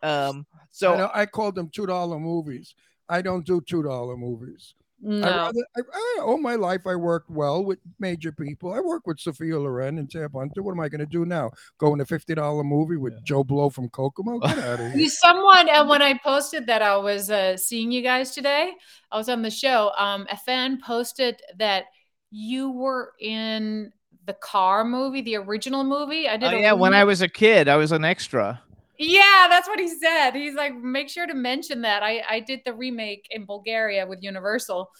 um. I, So know, I called them two dollar movies. I don't do two dollar movies. I no. rather, I, I, all my life, I worked well with major people. I work with Sophia Loren and Tab Hunter. What am I going to do now? Go in a fifty dollar movie with Joe Blow from Kokomo? Get out of here. Someone, and when I posted that I was uh, seeing you guys today, I was on the show. Um, a fan posted that you were in the car movie, the original movie. I oh, did. a yeah, when I was a kid, I was an extra. Yeah, that's what he said. He's like, make sure to mention that. I I did the remake in Bulgaria with Universal.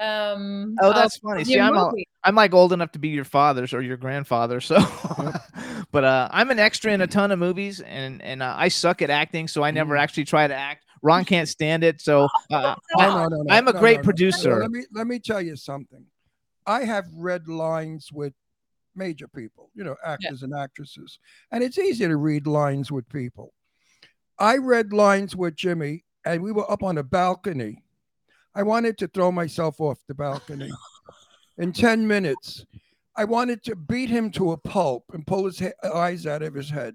Um, Oh, of that's funny. See, I'm a, movie. I'm like old enough to be your father's or your grandfather. So, but uh, I'm an extra in a ton of movies, and and uh, I suck at acting, so I never Mm. actually try to act. Ron can't stand it, so uh, No, no, no, no, I'm a no, great no, no. producer. Let me let me tell you something. I have read lines with major people, you know, actors and actresses, and it's easy to read lines with people. I read lines with Jimmy, and we were up on a balcony. I wanted to throw myself off the balcony in 10 minutes. I wanted to beat him to a pulp and pull his he- eyes out of his head.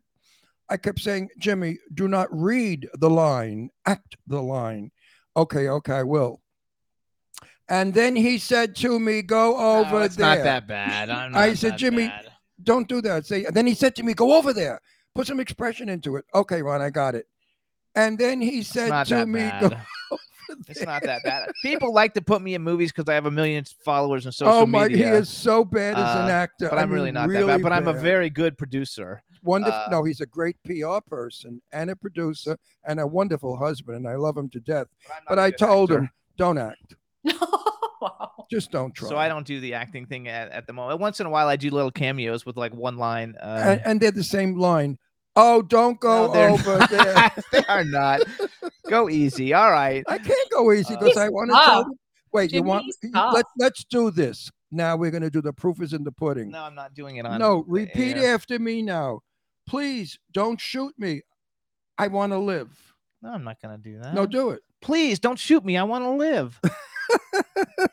I kept saying, Jimmy, do not read the line, act the line. Okay, okay, I will. And then he said to me, Go over No, it's there. not that bad. I said, "Jimmy, bad." Don't do that. Say, then he said to me, Go over there, put some expression into it. Okay, Ron, I got it. And then he It's said to me, bad. Go It's not that bad. People like to put me in movies because I have a million followers on social media. Oh my, media. he is so bad as an Uh, actor. but I I'm really mean, not that bad. But I'm a very good producer. wonderful. uh, no, he's a great PR person and a producer and a wonderful husband, and I love him to death. I'm But I told actor. him, don't act. Wow. Just don't try. So I don't do the acting thing at, at the moment. Once in a while, I do little cameos with like one line. Uh, and, and they're the same line. Oh, don't go no, they're over not. there. they are not. Go easy. All right. I can't go easy Uh, because I want to tell Stop. Wait, you want? stop. Let, let's do this. Now we're going to do the proof is in the pudding. No, I'm not doing it on. No, repeat air. after me now. Please don't shoot me. I want to live. No, I'm not gonna do that. No, do it. please don't shoot me. I want to live.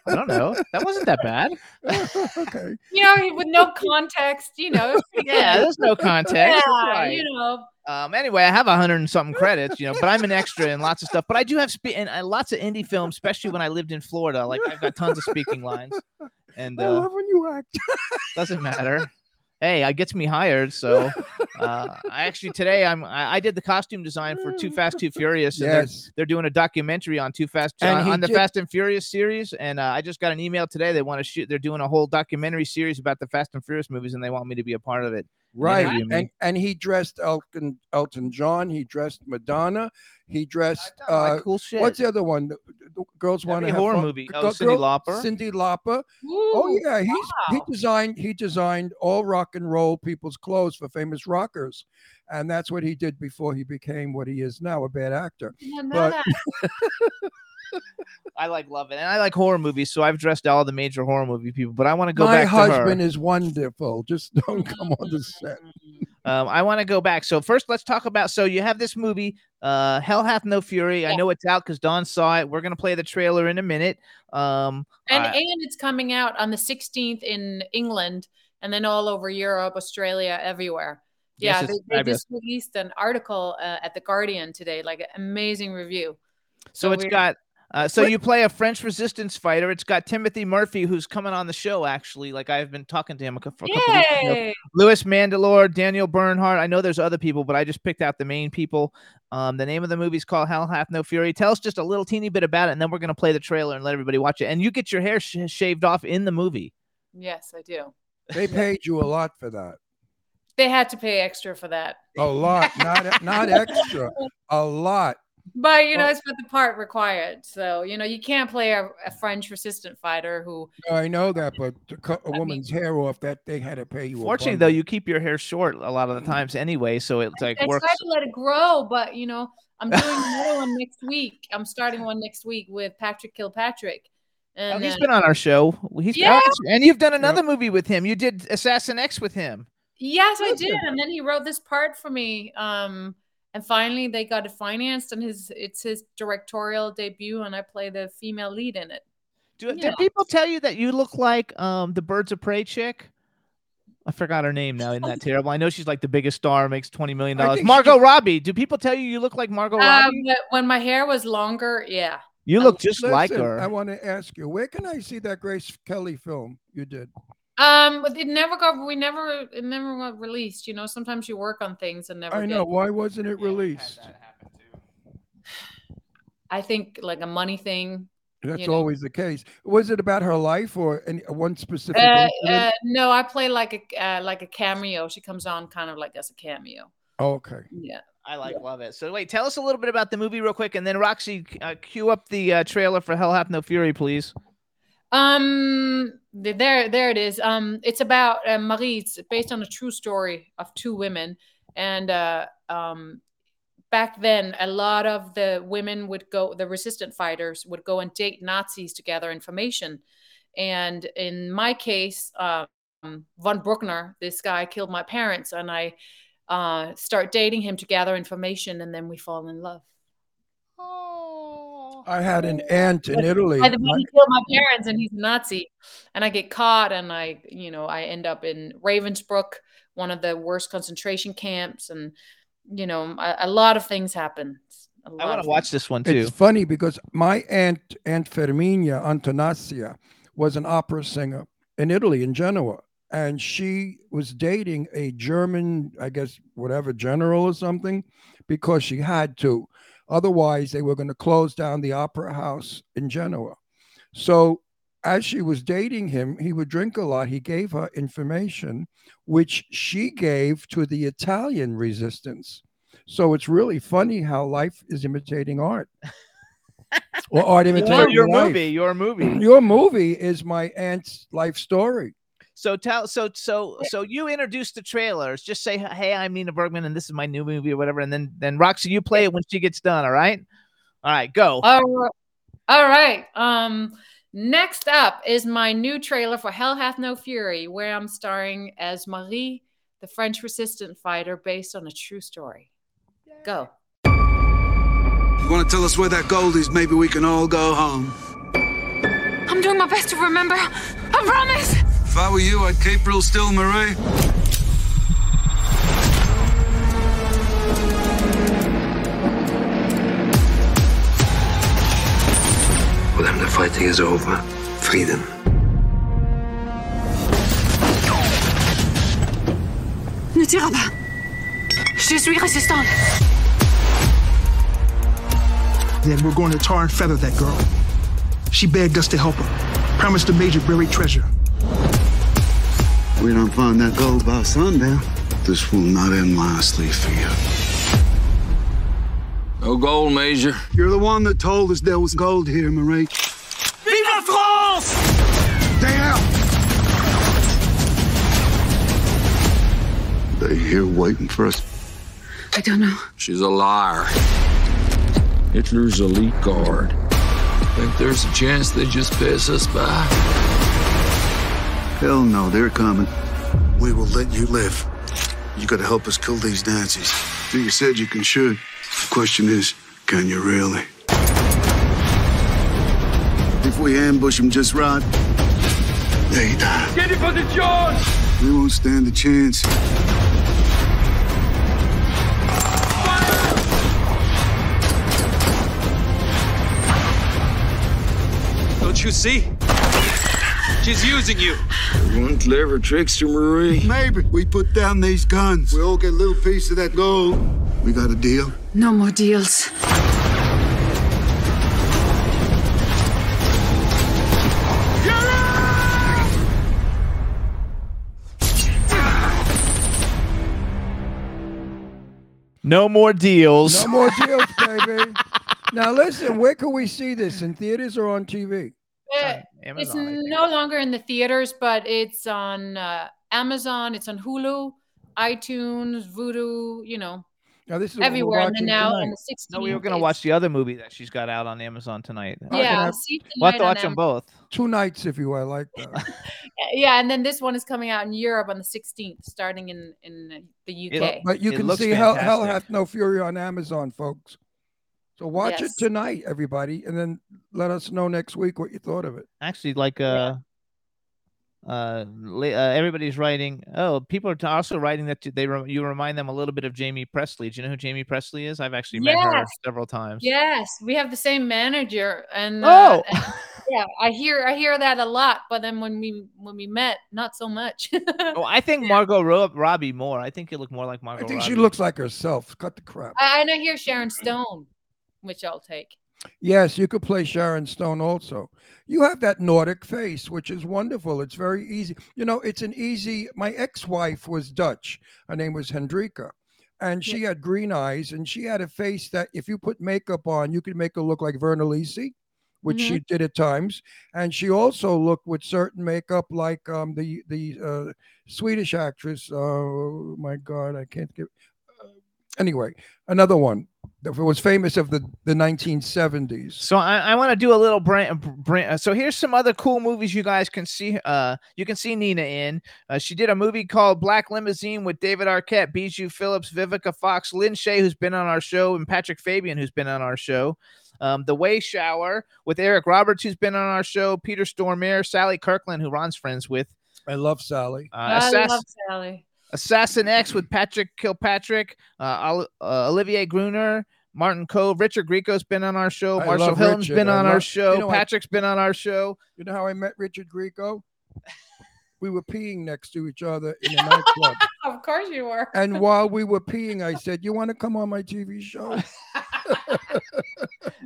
I don't know. That wasn't that bad. okay. You know, with no context, you know. Yeah, there's no context. Yeah, right. you know. Um, anyway, I have a hundred and something credits, you know, but I'm an extra in lots of stuff. But I do have spe- and uh, lots of indie films, especially when I lived in Florida. Like I've got tons of speaking lines, and I uh, love when you act. doesn't matter. Hey, it gets me hired. So uh, I actually today I'm I, I did the costume design for Too Fast Too Furious. And they're, yes. they're doing a documentary on Too Fast on, on the did- Fast and Furious series, and uh, I just got an email today. They want to shoot. They're doing a whole documentary series about the Fast and Furious movies, and they want me to be a part of it. Right. interview me. And and he dressed Elton Elton John. He dressed Madonna. He dressed I've done, like, uh, cool shit. what's the other one? The, the girls want Every to horror movie. Oh, Cyndi Lauper. Cyndi Lauper. Oh yeah, he's he designed he designed all rock and roll people's clothes for famous rockers, and that's what he did before he became what he is now, a bad actor. I but- that. I like love it, and I like horror movies, so I've dressed all the major horror movie people. But I want to go My back husband to her. My husband is wonderful. Just don't come on the set. Um, I want to go back. So first, let's talk about. So you have this movie, uh, Hell Hath No Fury. I know it's out because Don saw it. We're gonna play the trailer in a minute. Um, And I- and it's coming out on the 16th in England and then all over Europe, Australia, everywhere. Yeah, it's they, they just released an article uh, at the Guardian today, like an amazing review. So So it's we're- got Uh, so Wait. you play a French resistance fighter. It's got Timothy Murphy, who's coming on the show. Actually, like I've been talking to him a cou- for a couple weeks ago. Yay! Louis Mandylor, Daniel Bernhardt. I know there's other people, but I just picked out the main people. Um, the name of the movie's called Hell Hath No Fury. Tell us just a little teeny bit about it, and then we're gonna play the trailer and let everybody watch it. And you get your hair sh- shaved off in the movie. Yes, I do. They paid you a lot for that. They had to pay extra for that. A lot, not not extra. A lot. But you know, Well- it's what the part required. So you know, you can't play a, a French resistant fighter who. No, I know that, but to cut a mean- woman's hair off, that they had to pay you. a Fortunately, though, you keep your hair short a lot of the times anyway, so it's like I works. tried to let it grow, but you know, I'm doing another one next week. I'm starting one next week with Patrick Kilpatrick. Oh, And he's uh, been on our show. He's Yeah. and you've done another movie with him. You did Assassin X with him. Yes, I did. And then he wrote this part for me. Um, and finally they got it financed and his it's his directorial debut and I play the female lead in it. Do, Yeah. Did people tell you that you look like um the Birds of Prey chick? I forgot her name now. Isn't that terrible? I know she's like the biggest star, makes twenty million dollars. think she Margot Robbie. Do people tell you you look like Margot Um, Robbie? but when my hair was longer, yeah. You look just like her. I want to ask you, where can I see that Grace Kelly film you did? Um, but it never got we never it never got released. You know, sometimes you work on things and never I get- know. Why wasn't it released? I think like a money thing. That's you know. always the case. Was it about her life or any one specific? Uh, uh, no, I play like a uh, like a cameo. She comes on kind of like as a cameo. Oh, okay. Yeah. I like love it. So wait, tell us a little bit about the movie real quick, and then Roxy, uh, cue up the uh, trailer for Hell Hath No Fury, please. Um, there, there it is. Um, it's about uh, Marie. It's based on a true story of two women, and uh, um, back then, a lot of the women would go, the resistant fighters would go and date Nazis to gather information. And in my case, um, von Bruckner, this guy killed my parents, and I uh, start dating him to gather information, and then we fall in love. I had an aunt in Italy. By the way, My- he killed my parents, and he's a Nazi, and I get caught, and I, you know, I end up in Ravensbrück, one of the worst concentration camps, and you know, a, a lot of things happen. I want to watch this one too. It's funny because my aunt, Aunt Ferminia Antonasia, was an opera singer in Italy, in Genoa. And she was dating a German, I guess, whatever, general or something, because she had to. Otherwise, they were going to close down the opera house in Genoa. So, as she was dating him, he would drink a lot. He gave her information, which she gave to the Italian resistance. So it's really funny how life is imitating art. or art Your, imitating your life. movie, your movie. Your movie is my aunt's life story. So tell, so so so you introduce the trailers. Just say, "Hey, I'm Nina Bergman, and this is my new movie, or whatever." And then then Roxy, you play it when she gets done. All right, all right, go. All right. All right. Um, next up is my new trailer for Hell Hath No Fury, where I'm starring as Marie, the French resistance fighter, based on a true story. Go. You want to tell us where that gold is? Maybe we can all go home. I'm doing my best to remember. I promise. If I were you, I'd keep real still, Marie. For them, the fighting is over. Freedom. Ne tire pas. Je suis résistante. Then we're going to tar and feather that girl. She begged us to help her. Promised the major buried treasure. We don't find that gold by sundown. This will not end nicely for you. No gold, Major. You're the one that told us there was gold here, Marie. Vive France! Damn! They here waiting for us. I don't know. She's a liar. Hitler's elite guard. Think there's a chance they just pass us by? Hell no, they're coming. We will let you live. You gotta help us kill these Nazis. You said you can shoot. The question is, can you really? If we ambush them just right, they die. Get in position! We won't stand a chance. Don't you see? She's using you. One clever trickster, Marie. Maybe we put down these guns. We all get a little piece of that gold. We got a deal? No more deals. No more deals. No more deals, baby. now listen, where can we see this? In theaters or on TV? Uh, it's no longer in the theaters, but it's on uh, Amazon. It's on Hulu, iTunes, Vudu. You know, Now this is everywhere. And then now tonight. on the 16th. No, we were gonna it's- watch the other movie that she's got out on Amazon tonight. Yeah, see we'll have to watch them both. Two nights, if you will. I like that. Yeah, and then this one is coming out in Europe on the 16th, starting in in the UK. but you It can looks see Hell, Hell. Hath No Fury on Amazon, folks. So watch Yes. it tonight, everybody, and then let us know next week what you thought of it. Actually, like uh, uh, uh, everybody's writing. Oh, people are also writing that they re- you remind them a little bit of Jaime Pressly. Do you know who Jaime Pressly is? I've actually met her several times. Yes, we have the same manager, and Oh! uh, and- yeah, I hear I hear that a lot. But then when we when we met, not so much. Oh, I think Margot Ro- Robbie more. I think you look more like Margot. I think Robbie. she looks like herself. Cut the crap. I, and I hear Sharon Stone, which I'll take. Yes, you could play Sharon Stone also. You have that Nordic face, which is wonderful. It's very easy. You know, it's an easy. My ex wife was Dutch. Her name was Hendrika. And she had green eyes and she had a face that if you put makeup on, you could make her look like Virna Lisi, which she did at times. And she also looked with certain makeup like um, the the uh, Swedish actress. Oh my God, I can't give. Uh, anyway, another one that was famous of the, the 1970s. So I, I want to do a little brand, brand. So here's some other cool movies you guys can see. Uh, you can see Nina in. Uh, she did a movie called Black Limousine with David Arquette, Bijou Phillips, Vivica Fox, Lin Shaye, who's been on our show, and Patrick Fabian, who's been on our show. Um, the Way Shower with Eric Roberts, who's been on our show, Peter Stormare, Sally Kirkland, who Ron's friends with. I love Sally. Uh, I Assass- love Sally. Assassin X with Patrick Kilpatrick, uh, Ol- uh, Olivier Gruner, Martin Kove, Richard Grieco's been on our show, I Marshall love Hilton's Richard. been I on our show, you know, I- Patrick's been on our show. You know how I met Richard Grieco? We were peeing next to each other in a nightclub. Of course you were. And while we were peeing, I said, You want to come on my TV show?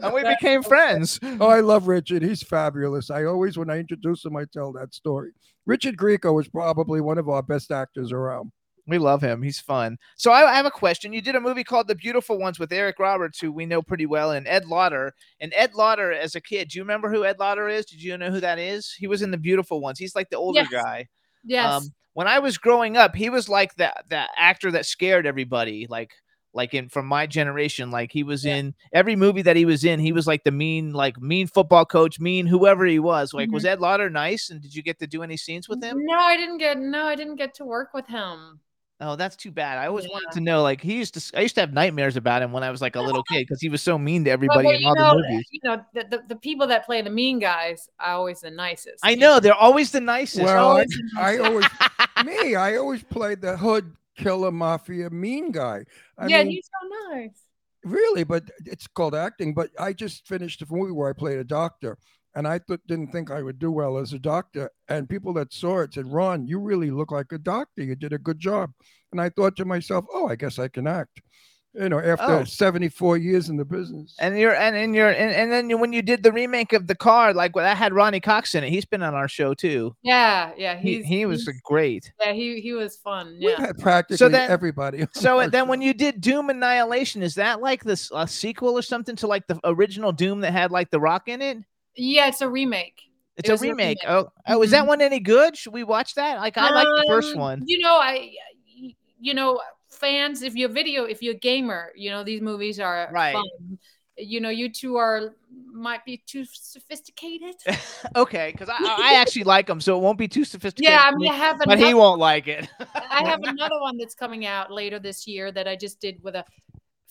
And we became friends. Oh, I love Richard. He's fabulous. I always, when I introduce him, I tell that story. Richard Grieco is probably one of our best actors around. We love him. He's fun. So I, I have a question. You did a movie called The Beautiful Ones with Eric Roberts, who we know pretty well, and Ed Lauter. And Ed Lauter, as a kid, do you remember who Ed Lauter is? Did you know who that is? He was in The Beautiful Ones. He's like the older Yes. guy. Yes. Um, when I was growing up, he was like that that actor that scared everybody. Like like in from my generation, like he was in every movie that he was in. He was like the mean like mean football coach, mean whoever he was. Like was mm-hmm. Ed Lauter nice? And did you get to do any scenes with him? no, I didn't get. No, I didn't get to work with him. Oh, that's too bad. I always wanted to know. Like he used to, I used to have nightmares about him when I was like a little kid because he was so mean to Well, everybody well, in all know, the movies. you know, the, the, the people that play the mean guys are always the nicest. I know they're always the nicest. Well, I, always the I always, me, I always played the hood killer mafia mean guy. I yeah, mean, he's so nice. Really, but it's called acting. But I just finished a movie where I played a doctor, and I th- didn't think I would do well as a doctor. And people that saw it said, "Ron, you really look like a doctor. You did a good job." And I thought to myself, "Oh, I guess I can act." You know, after Oh. 74 years in the business. And you're and and you're and, and then when you did the remake of the car, like well, that had Ronny Cox in it. He's been on our show too. Yeah, yeah, He, he's he was he's- great. yeah, he he was fun. We Yeah. had practically then- everybody. So our then when you did Doom Annihilation, is that like this a sequel or something to like the original Doom that had like the Rock in it? Yeah, it's a remake. It's It a was a remake. remake. Oh, oh, is that one any good? Should we watch that? Like I like the first Um, one. You know, I you know, fans, if you're video, if you're a gamer, you know, these movies are Right. fun. You know, you two are might be too sophisticated. Okay, because I, I actually like them, so it won't be too sophisticated. Yeah, I mean, I have but he won't like it. I have another one that's coming out later this year that I just did with a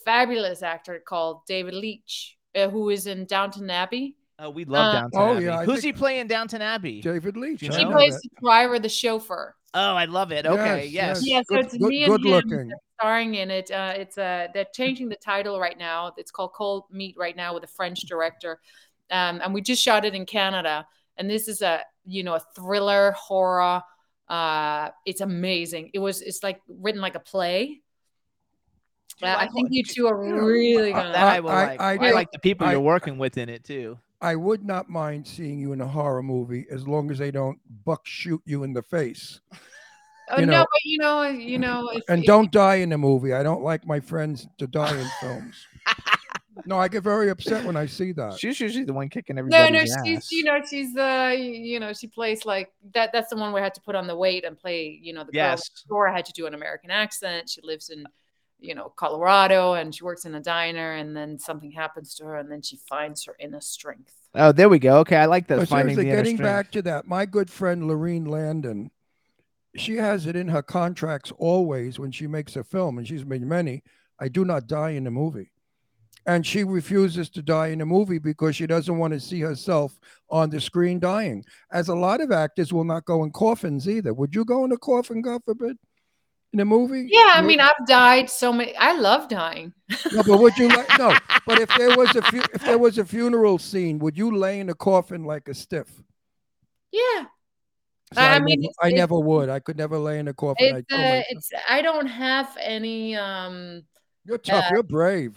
fabulous actor called David Leech, uh, who is in Downton Abbey. Oh, we love Uh, Downton Oh, Abbey. yeah, Who's he playing Downton Abbey? David Leech. Do you I He know? know plays the driver, the chauffeur. Oh, I love it. Okay, yes. Yes, Yeah, so Good- it's good- me and good him looking. starring in it. Uh, it's uh, they're changing the title right now. It's called Cold Meat right now with a French director, um, and we just shot it in Canada. And this is a you know a thriller horror. Uh, it's amazing. It was it's like written like a play. Uh, I think you two are really gonna. That I will I- like. I I, like the people I- you're working with in it too. I would not mind seeing you in a horror movie as long as they don't buck shoot you in the face. oh, you no, but you know, you know, if, And if- don't die in the movie. I don't like my friends to die in films. No, I get very upset when I see that. She's usually the one kicking everybody. No, everybody's no, ass. she's you know she's the you know she plays like that. That's the one where I had to put on the weight and play. You know the girl Yes. next door had to do an American accent. She lives in you know Colorado and she works in a diner. And then something happens to her, and then she finds her inner strength. Oh, there we go. Okay, I like that. But oh, finding the getting strength. back to that, my good friend Lorene Landon, she has it in her contracts always when she makes a film, and she's made many. I do not die in a movie. And she refuses to die in a movie because she doesn't want to see herself on the screen dying. As a lot of actors will not go in coffins either. Would you go in a coffin, God forbid, in a movie? Yeah, I mean I've died so many. I love dying. no, but would you like no? But if there was a fu- if there was a funeral scene, would you lay in a coffin like a stiff? Yeah, So I I, mean, never, I never would. I could never lay in a coffin. It's kill uh, it's. I don't have any. um You're tough. uh, You're brave.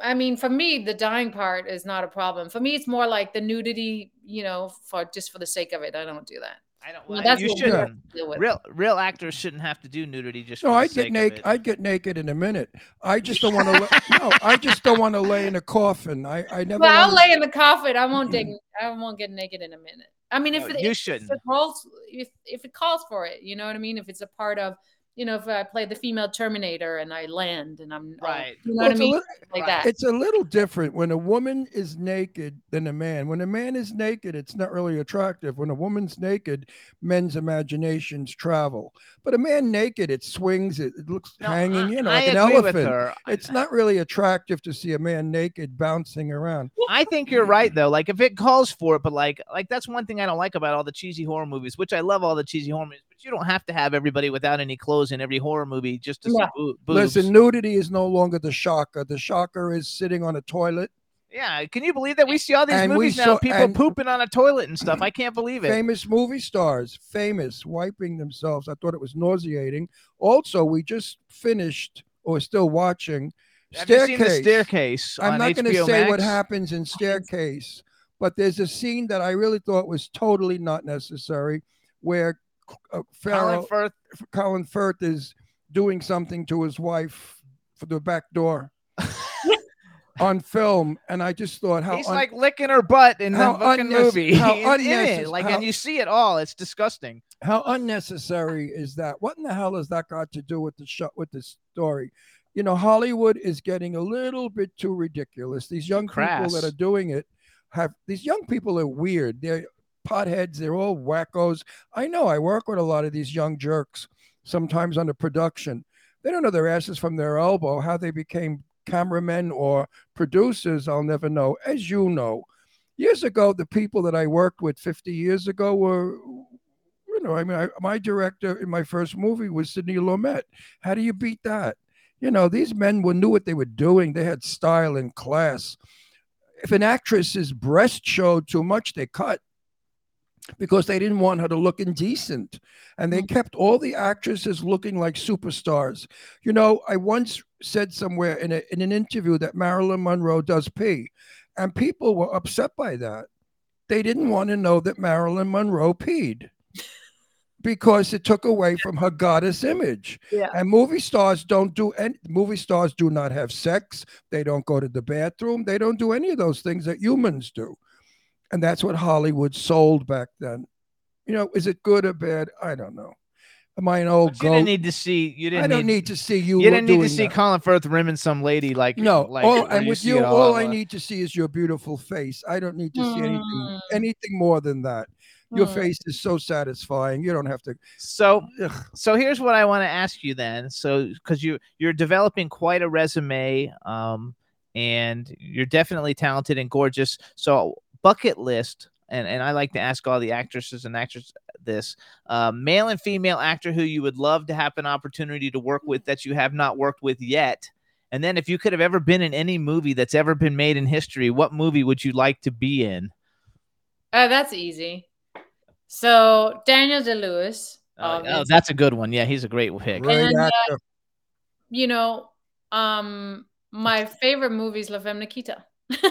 I mean, for me, the dying part is not a problem. For me, it's more like the nudity, you know, for just for the sake of it. I don't do that. I don't. Well, Well, that's you what we shouldn't. to. Real real actors shouldn't have to do nudity just. No, for I'd sake get naked. I'd get naked in a minute. I just don't want to. no, I just don't want to lay in a coffin. I, I never. Well, I'll lay in the coffin. I won't dig. Mm. I won't get naked in a minute. I mean, if No, it, you if, shouldn't. If it calls, if if it calls for it, you know what I mean. If it's a part of, you know, if I play the female Terminator and I land and I'm right, you know Well, what I it's a mean, little- like that. It's a little different when a woman is naked than a man. When a man is naked, it's not really attractive. When a woman's naked, men's imaginations travel. But a man naked, it swings, it, it looks No, hanging, I- you know, I like an elephant. It's not really attractive to see a man naked bouncing around. I think you're right though. Like if it calls for it, but like like that's one thing I don't like about all the cheesy horror movies, which I love all the cheesy horror movies, but you don't have to have everybody without any clothes in every horror movie just to Yeah. see boo- boobs. Listen, nudity is no longer the shocker. The shocker is sitting on a toilet. yeah, can you believe that we see all these And we movies now? saw- People pooping on a toilet and stuff. I can't believe it. Famous movie stars, famous, wiping themselves. I thought it was nauseating. Also, we just finished or still watching Have you seen the Staircase. staircase? I'm on not going to HBO say what happens in oh. Staircase, but there's a scene that I really thought was totally not necessary where uh, Colin Firth. Colin Firth is doing something to his wife for the back door on film, and I just thought how He's un- like licking her butt in the how fucking unnecess- movie. how He's in it, unnecess- like, how- and you see it all. It's disgusting. how unnecessary is that? What in the hell has that got to do with the shot with the story? You know, Hollywood is getting a little bit too ridiculous. These young people that are doing it have these young people are weird. They're potheads. They're all wackos. I know. I work with a lot of these young jerks. Sometimes the production, they don't know their asses from their elbow. How they became cameramen or producers, I'll never know. As you know, years ago, the people that I worked with 50 years ago were, you know, I mean, I, my director in my first movie was Sidney Lumet. How do you beat that? You know, these men were, knew what they were doing. They had style and class. If an actress's breast showed too much, they cut because they didn't want her to look indecent. And they mm. kept all the actresses looking like superstars. You know, I once said somewhere in, a, in an interview that Marilyn Monroe does pee, and people were upset by that. They didn't want to know that Marilyn Monroe peed because it took away from her goddess image. Yeah. And movie stars don't do any movie stars do not have sex. They don't go to the bathroom. They don't do any of those things that humans do. And that's what Hollywood sold back then. You know, is it good or bad? I don't know. Am I an old But you goat? didn't need to see. You didn't. I don't need to see you. You didn't need to see that. Colin Firth rimming some lady like No, Like all, and with you, it all, I need to see is your beautiful face. I don't need to see anything, Mm. anything more than that. Your Mm. face is so satisfying. You don't have to. So Ugh. so here's what I want to ask you then. So because you you're developing quite a resume, um, and you're definitely talented and gorgeous. So bucket list, and and I like to ask all the actresses and actors this: uh, male and female actor who you would love to have an opportunity to work with that you have not worked with yet. And then if you could have ever been in any movie that's ever been made in history, what movie would you like to be in? Uh, that's easy. So Daniel Day Lewis. Oh, oh, that's a good one. Yeah, he's a great pick. Great And, uh, you know, um, my favorite movie is La Femme Nikita.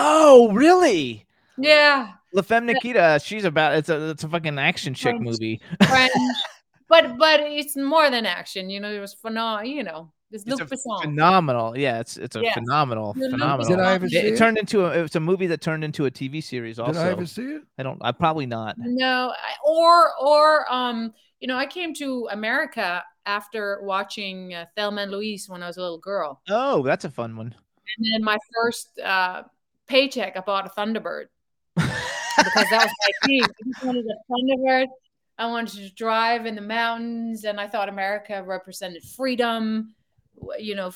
Oh, really? Yeah, La Femme Nikita, she's about it's a it's a fucking action chick French. movie. French, but but it's more than action. You know, it was phenomenal. You know, it's It's Luc Besson. phenomenal. Yeah, it's it's a Yes. phenomenal, The phenomenal. Did I ever it, see it it? turned into a it's a movie that turned into a TV series also. Did I ever see it? I don't I probably not. No, I- or or um, you know, I came to America after watching uh, Thelma and Louise when I was a little girl, Oh, that's a fun one. and then my first uh, paycheck, I bought a Thunderbird because that was my thing. I just wanted a Thunderbird. I wanted to drive in the mountains, and I thought America represented freedom, you know,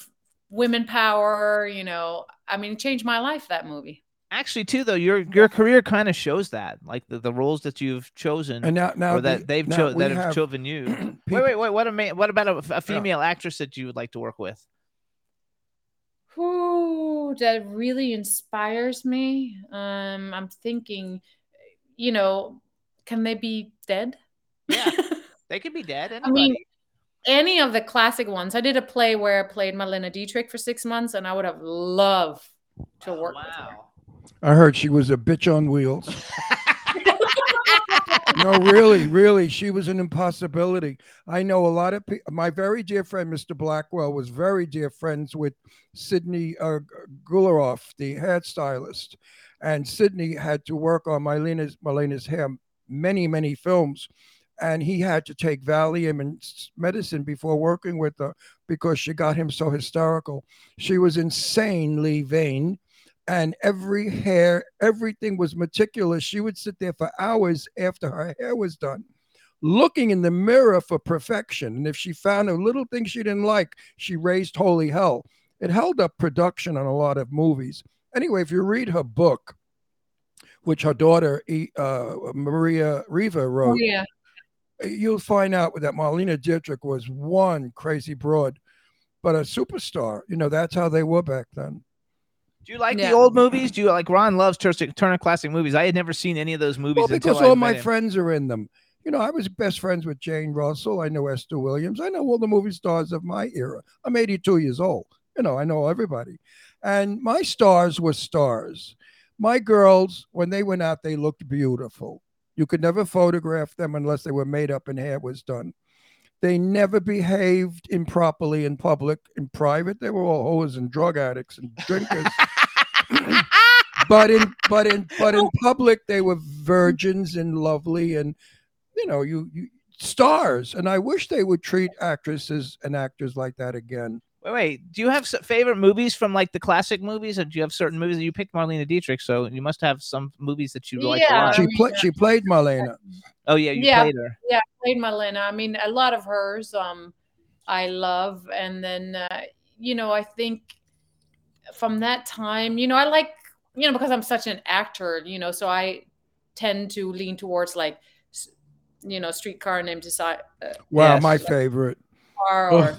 women power. You know, I mean, it changed my life. That movie. Actually, too, though, your your career kind of shows that, like the, the roles that you've chosen, And now, now or that the- they've now cho- we that have, have chosen you. wait, wait, wait. What a ma- what about a, a female actress that you would like to work with? Who that really inspires me? Um, I'm thinking, you know, can they be dead? Yeah, they could be dead. I mean, any of the classic ones. I did a play where I played Marlene Dietrich for six months, and I would have loved to work with her. I heard she was a bitch on wheels. no, really, really, she was an impossibility. I know a lot of people. My very dear friend, Mr. Blackwell, was very dear friends with Sydney uh, Guilaroff, the hairstylist, and Sydney had to work on Marlena's Marlena's hair many, many films. And he had to take Valium and medicine before working with her because she got him so hysterical. She was insanely vain and every hair, everything was meticulous. She would sit there for hours after her hair was done, looking in the mirror for perfection. And if she found a little thing she didn't like, she raised holy hell. It held up production on a lot of movies. Anyway, if you read her book, which her daughter uh, Maria Riva wrote, yeah. you'll find out that Marlene Dietrich was one crazy broad, but a superstar. You know, that's how they were back then. Do you like Yeah. the old movies? Do you like Ron loves Turner, Turner Classic Movies? I had never seen any of those movies Well, because I all met my him. friends are in them. You know, I was best friends with Jane Russell. I know Esther Williams. I know all the movie stars of my era. I'm 82 years old. You know, I know everybody. And my stars were stars. My girls, when they went out, they looked beautiful. You could never photograph them unless they were made up and hair was done. They never behaved improperly in public. In private, they were all hoes and drug addicts and drinkers. but in but in but in public they were virgins and lovely and you know you, you stars and i wish they would treat actresses and actors like that again Wait, wait. Do you have favorite movies from like the classic movies, or do you have certain movies that you picked Marlene Dietrich? So you must have some movies that you like Yeah. she I played she played marlena Oh yeah, you Yeah. played her. Yeah, I played Marlena. I mean, a lot of hers um I love and then uh, you know, I think from that time, you know, I like you know because I'm such an actor, you know, so I tend to lean towards like you know, Streetcar Named Desire uh, wow Yes. my favorite Car or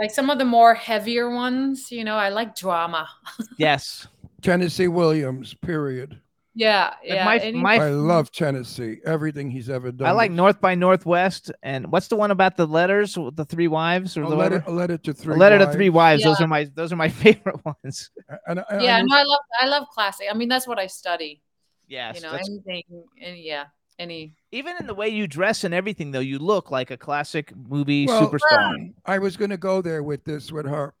like some of the more heavier ones, you know, I like drama. Yes. tennessee williams period Yeah, But yeah. my- any- my- i love tennessee everything he's ever done I like North by Northwest, and what's the one about the letters, the three wives, or a the letter, a letter to three A letter to three wives. Those are my those are my favorite ones. and, and yeah, I no, I love I love classic. I mean, that's what I study. Yes, you know, that's- anything, any, yeah, any. even in the way you dress and everything, though, you look like a classic movie Well, superstar. I was going to go there with this with her.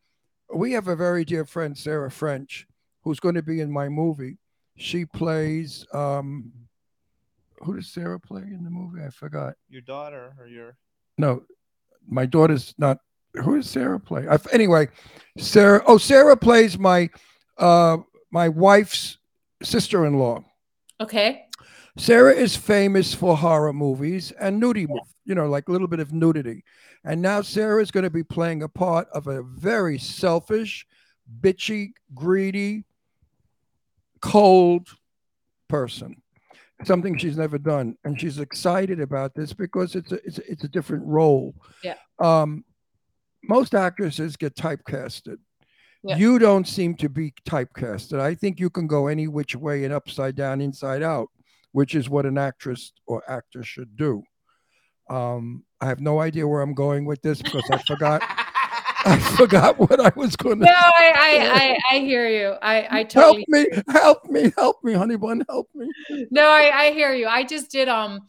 We have a very dear friend, Sarah French, who's going to be in my movie. She plays. um Who does Sarah play in the movie? I forgot. Your daughter or your No, my daughter's not. Who does Sarah play? I, anyway, Sarah. Oh, Sarah plays my uh my wife's sister-in-law. Okay. Sarah is famous for horror movies and nudie, mov- you know, like a little bit of nudity. And now Sarah is going to be playing a part of a very selfish, bitchy, greedy, cold person. Something she's never done, and she's excited about this because it's a it's a, it's a different role. Yeah. Um, most actresses get typecasted. Yeah. You don't seem to be typecasted. I think you can go any which way and upside down, inside out, which is what an actress or actor should do. Um, I have no idea where I'm going with this because I forgot. I forgot what I was going to. No, I, I, I, I hear you. I, I totally. help me, help me, help me, honey bun, help me. No, I, I hear you. I just did um.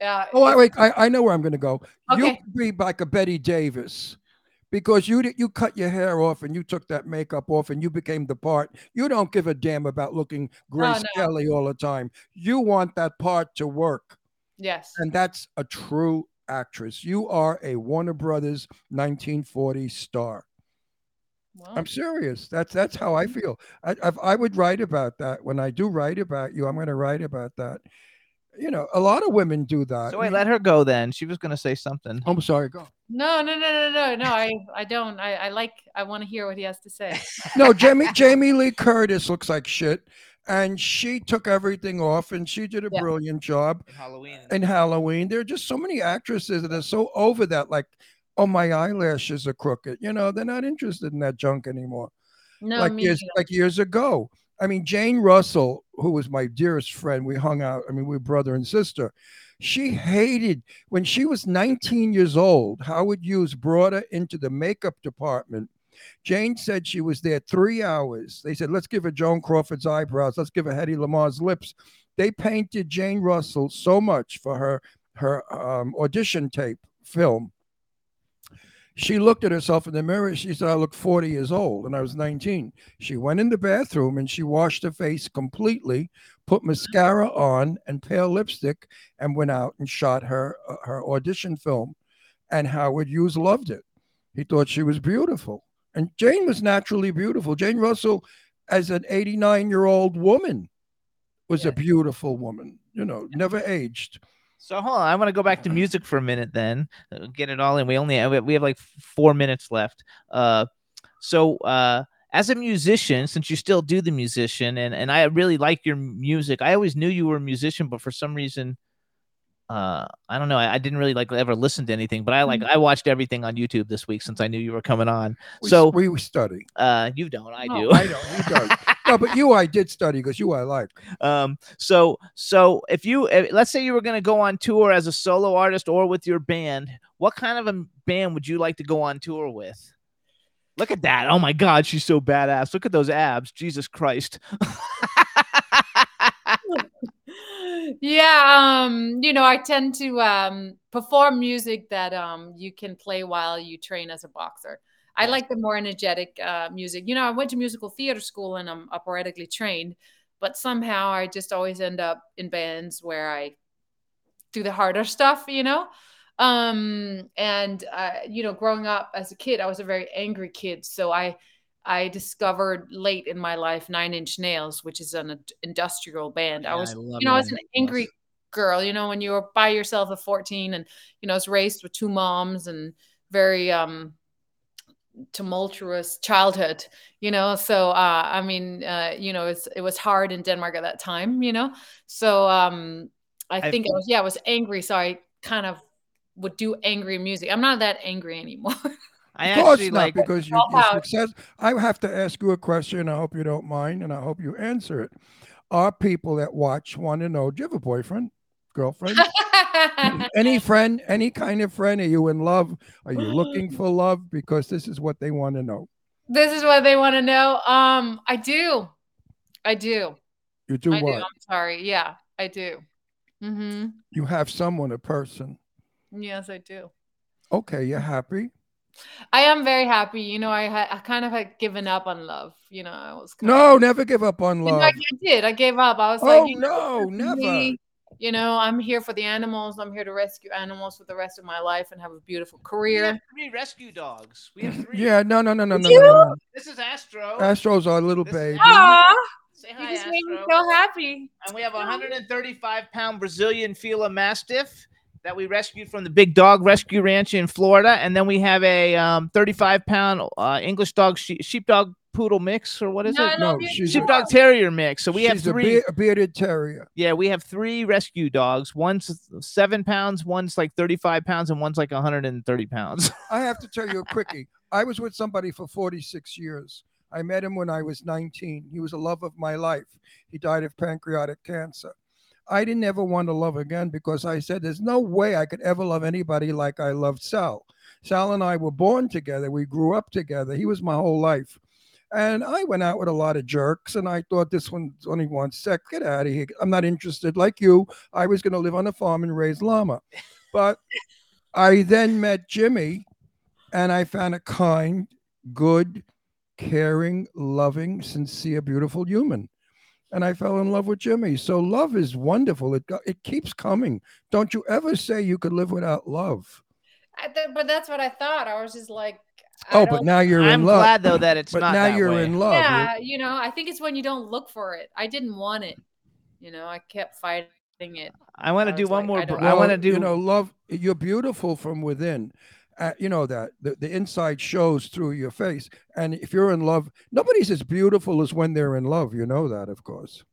Uh, Oh, wait, I, I know where I'm going to go. Okay. You could be like a Bette Davis because you you cut your hair off and you took that makeup off and you became the part. You don't give a damn about looking Grace Oh, no. Kelly all the time. You want that part to work, Yes. and that's a true actress. You are a Warner Brothers 1940 star. Well, I'm serious. That's that's how I mm-hmm. feel. I, I I would write about that when I do write about you. I'm going to write about that. You know, a lot of women do that. So wait, let her go then. She was gonna say something. I'm sorry. Go. no, no, no, no, no, no. I, I don't. I, I like. I want to hear what he has to say. No, Jamie Jamie Lee Curtis looks like shit, and she took everything off, and she did a Yeah. brilliant job Halloween. in Halloween. There are just so many actresses that are so over that, like, oh, my eyelashes are crooked. You know, they're not interested in that junk anymore. No, like me years neither. like years ago. I mean, Jane Russell, who was my dearest friend, we hung out. I mean, we were brother and sister. She hated when she was 19 years old. Howard Hughes brought her into the makeup department. Jane said she was there three hours. They said, let's give her Joan Crawford's eyebrows. Let's give her Hedy Lamarr's lips. They painted Jane Russell so much for her her um, audition tape film. She looked at herself in the mirror. She said, I look 40 years old, and I was 19. She went in the bathroom and she washed her face completely, put mascara on and pale lipstick, and went out and shot her uh, her audition film. And Howard Hughes loved it. He thought she was beautiful. And Jane was naturally beautiful. Jane Russell, as an 89 year old woman, was a beautiful woman, you know, never aged. So hold on, I want to go back to music for a minute. Then uh, get it all in. We only have, we have like four minutes left. Uh, so uh, as a musician, since you still do the musician, and and I really like your music. I always knew you were a musician, but for some reason, uh, I don't know. I, I didn't really like ever listen to anything, but I like I watched everything on YouTube this week since I knew you were coming on. We, so we study. uh, you don't, I Oh, do. I don't. You don't. no, but you, I did study because you, I like. Um, so so if you eh, let's say you were going to go on tour as a solo artist or with your band, what kind of a band would you like to go on tour with? Look at that. Oh my god, she's so badass. Look at those abs. Jesus Christ. yeah um you know i tend to um perform music that um you can play while you train as a boxer i like the more energetic uh music. You know i went to musical theater school and i'm operatically trained but somehow i just always end up in bands where i do the harder stuff you know? Um and uh you know growing up as a kid i was a very angry kid. So i I discovered late in my life Nine Inch Nails, which is an industrial band. I was, I you know, I was an angry girl, you know, when you were by yourself at 14 and, you know, I was raised with two moms and very um tumultuous childhood, you know. So uh I mean, uh, you know, it's it was hard in Denmark at that time, you know. So um I I've- think I was yeah, I was angry, so I kind of would do angry music. I'm not that angry anymore. I Of course actually not, like because you, Drop your success. I have to ask you a question. I hope you don't mind, and I hope you answer it. Are people that watch want to know: Do you have a boyfriend, girlfriend, any friend, any kind of friend? Are you in love? Are you looking for love? Because this is what they want to know. this is what they want to know. Um, I do. I do. You do I what? do. I'm sorry. Yeah, I do. Mm-hmm. You have someone, a person. Yes, I do. Okay, you're happy. I am very happy. You know, I had I kind of had given up on love. You know, I was No, never give up on You know, love. I, did. I gave up. I was Oh, like, no, know, never. me. You know, I'm here for the animals. I'm here to rescue animals for the rest of my life and have a beautiful career. we have three rescue dogs. We have three. Yeah, no, no, no, no, no, no, no. This is Astro. Astro's our little This is baby. Aw, Say you hi, just made me so happy. And we have a 135 pound Brazilian Fila Mastiff that we rescued from the Big Dog Rescue Ranch in Florida. And then we have a um, 35 pound uh, English dog she- sheepdog poodle mix, or what is No, it? I No, you. she's a, Sheepdog terrier mix. So we have she's a, three. be- a bearded terrier. yeah, we have three rescue dogs. One's seven pounds, one's like 35 pounds, and one's like 130 pounds. I have to tell you a quickie. I was with somebody for 46 years. I met him when I was 19. He was a love of my life. He died of pancreatic cancer. I didn't ever want to love again because I said there's no way I could ever love anybody like I loved Sal. Sal and I were born together. We grew up together. He was my whole life. And I went out with a lot of jerks, and I thought this one's only one sec. Get out of here. I'm not interested. Like you, I was going to live on a farm and raise llama. But I then met Jimmy, and I found a kind, good, caring, loving, sincere, beautiful human. And I fell in love with Jimmy. So love is wonderful. It it keeps coming. Don't you ever say you could live without love. I th- but that's what I thought. I was just like, Oh, but now you're I'm in love. glad though that it's but not now that you're way. in love. You're- yeah, you know, I think it's when you don't look for it. I didn't want it. You know, I kept fighting it. I want to do one like, more. I br- don't I want to do. You know, love. You're beautiful from within. Uh, you know that the, the inside shows through your face. And if you're in love, nobody's as beautiful as when they're in love. You know that, of course.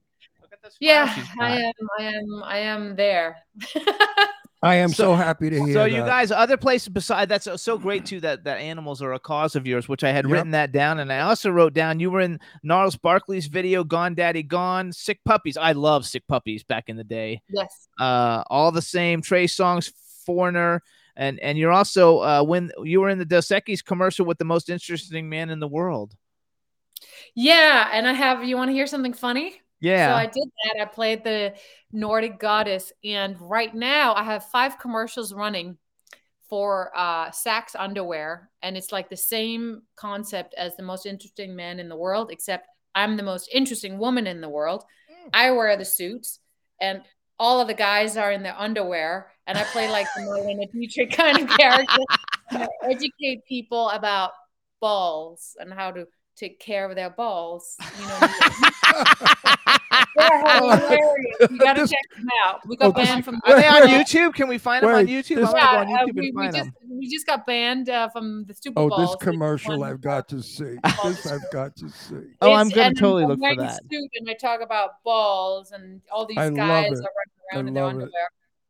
Yeah, I am. I am. I am there. I am So- so, happy to hear So that. you guys, other places beside that's so- so great too that that animals are a cause of yours, which I had Yep. written that down, and I also wrote down you were in Gnarls Barkley's video "Gone Daddy Gone," Sick Puppies. I love Sick Puppies back in the day. yes. Uh, all the same, Trey Songz, Foreigner, and and you're also uh when you were in the Dos Equis commercial with the most interesting man in the world. Yeah, and I have. You want to hear something funny? Yeah. So I did that. I played the Nordic goddess, and right now I have five commercials running for uh, SAXX underwear, and it's like the same concept as the most interesting man in the world, except I'm the most interesting woman in the world. I wear the suits, and all of the guys are in their underwear, and I play like the Marlene Dietrich kind of character. Educate people about balls and how to take care of their balls. You know, they're hilarious. You gotta This- check them out. We Oh, got this- banned from. Are they on YouTube? Can we find them on YouTube? this- Yeah, go on uh, we, we just them. we just got banned uh, from the Super Bowl. oh, this so commercial I've got to see. This I've got to see. Oh, I'm It's- gonna totally I'm look for wearing a that. Suit and I talk about balls and all these I love guys it. are running I around in their love it. underwear.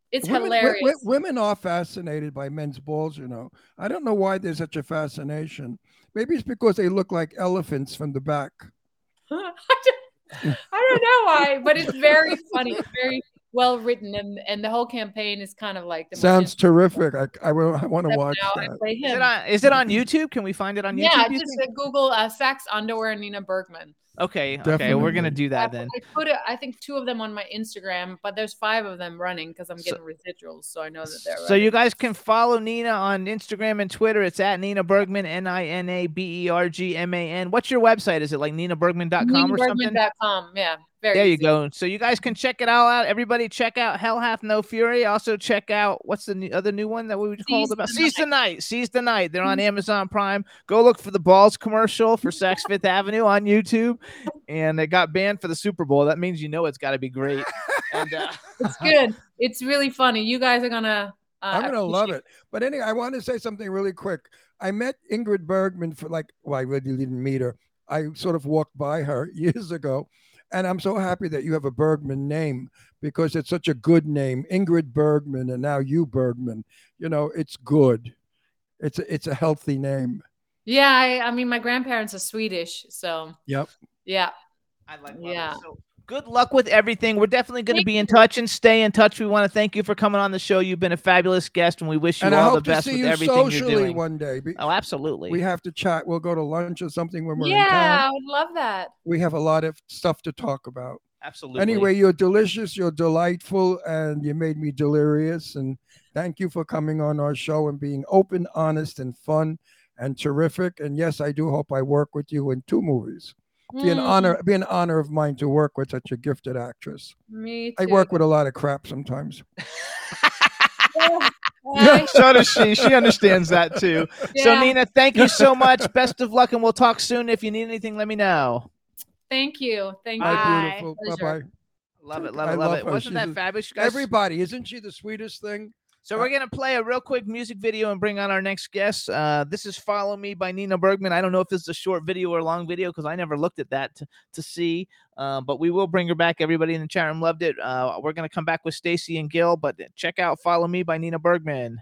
It's Women- wi- hilarious. wi- women are fascinated by men's balls, you know. I don't know why there's such a fascination. Maybe it's because they look like elephants from the back. I don't know why, but it's very funny. It's very well written, and and the whole campaign is kind of like the most Sounds terrific. I, I, will- I want to watch now I Is it on? Is it on YouTube? Can we find it on YouTube? yeah, you just think? uh, Google uh, SAXX underwear Nina Bergman. Okay, okay, we're gonna Definitely. do I, that then. I put it, I think two of them on my Instagram, but there's five of them running because I'm So- getting residuals, so I know that they're. So you guys can follow Nina on Instagram and Twitter. It's at Nina Bergman, N I N A B E R G M A N. What's your website? Is it like ninabergman.com or something? NinaBergman.com. Yeah, very. There you easy. go. So you guys can check it all out. Everybody check out Hell Hath No Fury. Also check out what's the new, other new one that we called about? the Seize the Night. Seize the Night. They're on Amazon Prime. Go look for the Balls commercial for Saks Fifth Avenue on YouTube. And it got banned for the Super Bowl. That means you know it's got to be great. And uh, It's good. It's really funny. You guys are gonna. Uh, I'm gonna love it. But anyway, I want to say something really quick. I met Ingrid Bergman for like, well, I really didn't meet her. I sort of walked by her years ago, and I'm so happy that you have a Bergman name because it's such a good name, Ingrid Bergman, and now you Bergman. You know, it's good. It's a, it's a healthy name. Yeah, I, I mean, my grandparents are Swedish, so Yep. yeah. I like Yeah. So good luck with everything. We're definitely going to be in touch and stay in touch. We want to thank you for coming on the show. You've been a fabulous guest, and we wish you and all the best with you everything you're socially doing. one day. Oh, absolutely. We have to chat. We'll go to lunch or something when we're in Yeah. I would love that. We have a lot of stuff to talk about. Absolutely. Anyway, you're delicious, you're delightful, and you made me delirious. And thank you for coming on our show and being open, honest, and fun and terrific. And yes, I do hope I work with you in two movies. Be an Mm, honor, be an honor of mine to work with such a gifted actress. Me too. I work with a lot of crap sometimes. Bye. so does she. She understands that too. So Nina, thank you so much. Best of luck, and we'll talk soon. If you need anything, let me know. Thank you. Thank Bye, you. beautiful. Bye. Bye. Love it, love it, love, love it. her. Wasn't She's that a- fabulous? Guys? Everybody, isn't she the sweetest thing? So we're gonna play a real quick music video and bring on our next guest. Uh, this is "Follow Me" by Nina Bergman. I don't know if this is a short video or a long video because I never looked at that to, to see. Uh, but we will bring her back. Everybody in the chat room loved it. Uh, we're gonna come back with Stacey and Gil, but check out "Follow Me" by Nina Bergman.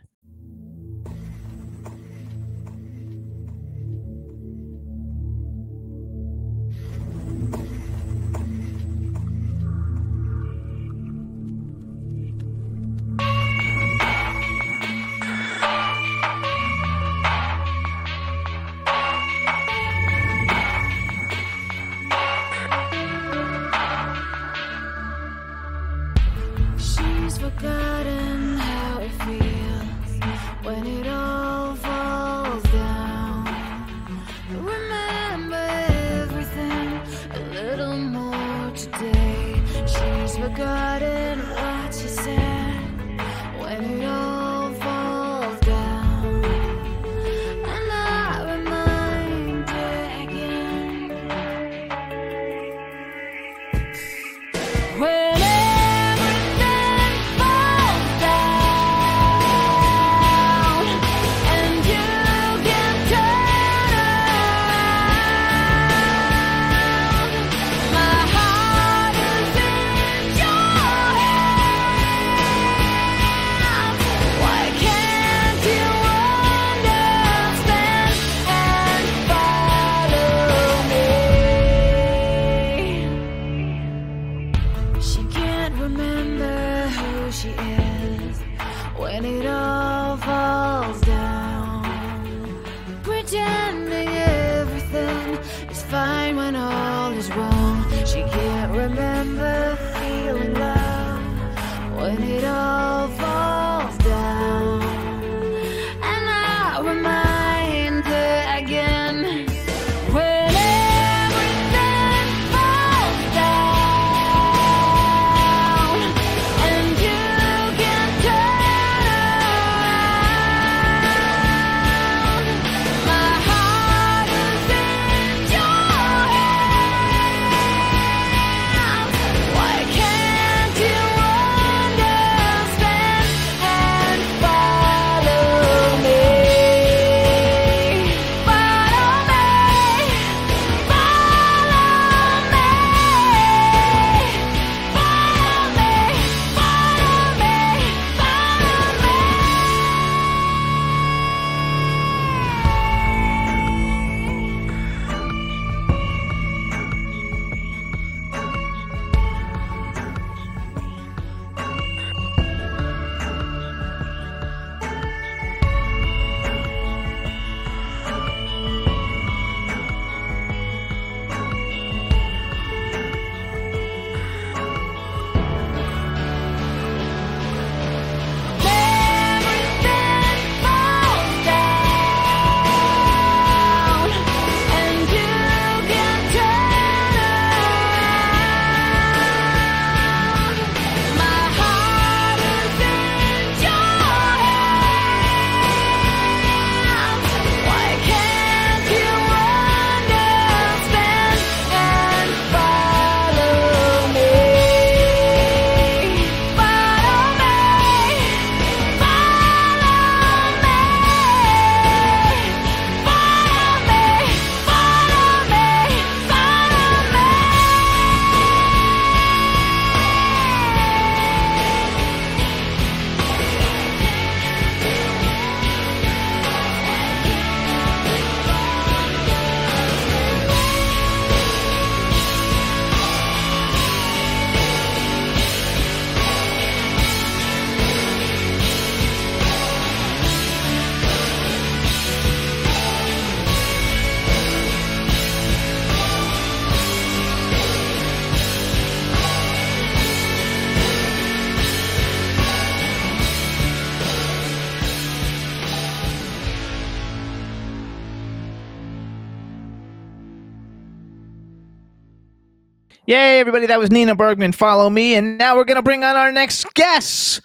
Yay, everybody. That was Nina Bergman. Follow me. And now we're going to bring on our next guests.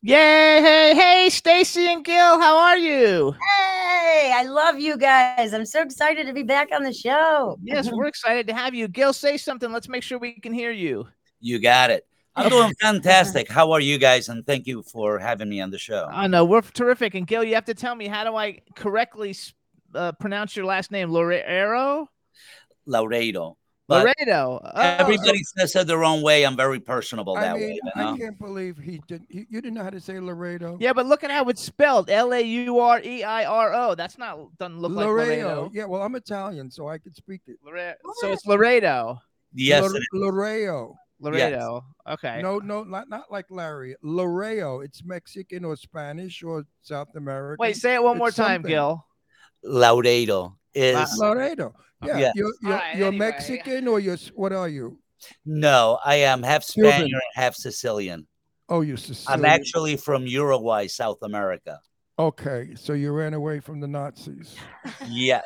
Yay. Hey, hey, Stacey and Gil. How are you? Hey, I love you guys. I'm so excited to be back on the show. Yes, we're excited to have you. Gil, say something. Let's make sure we can hear you. You got it. I'm doing fantastic. How are you guys? And thank you for having me on the show. I know. We're terrific. And Gil, you have to tell me, how do I correctly uh, pronounce your last name? Lareiro? Laredo. But Laredo. Oh, everybody says it their own way. I'm very personable that I way. mean, You I can't believe he didn't. He, you didn't know how to say Laredo. Yeah, but look at how it's spelled. L A U R E I R O. That's not doesn't look like Laredo. Yeah, well, I'm Italian, so I could speak it. Lare- So it's Laredo. Yes, Lore- it is. Laredo. Laredo. Okay. No, no, not not like Larry. Laredo. It's Mexican or Spanish or South American. Wait, say it one more time, something. Gil. Laredo is Laredo. Yeah, Yes. you're you're, Alright, you're anyway. Mexican or you're what are you? no. I am half Cuban. Spaniard and half Sicilian. Oh, you're Sicilian. I'm actually from Uruguay, South America. Okay, so you ran away from the Nazis. Yes.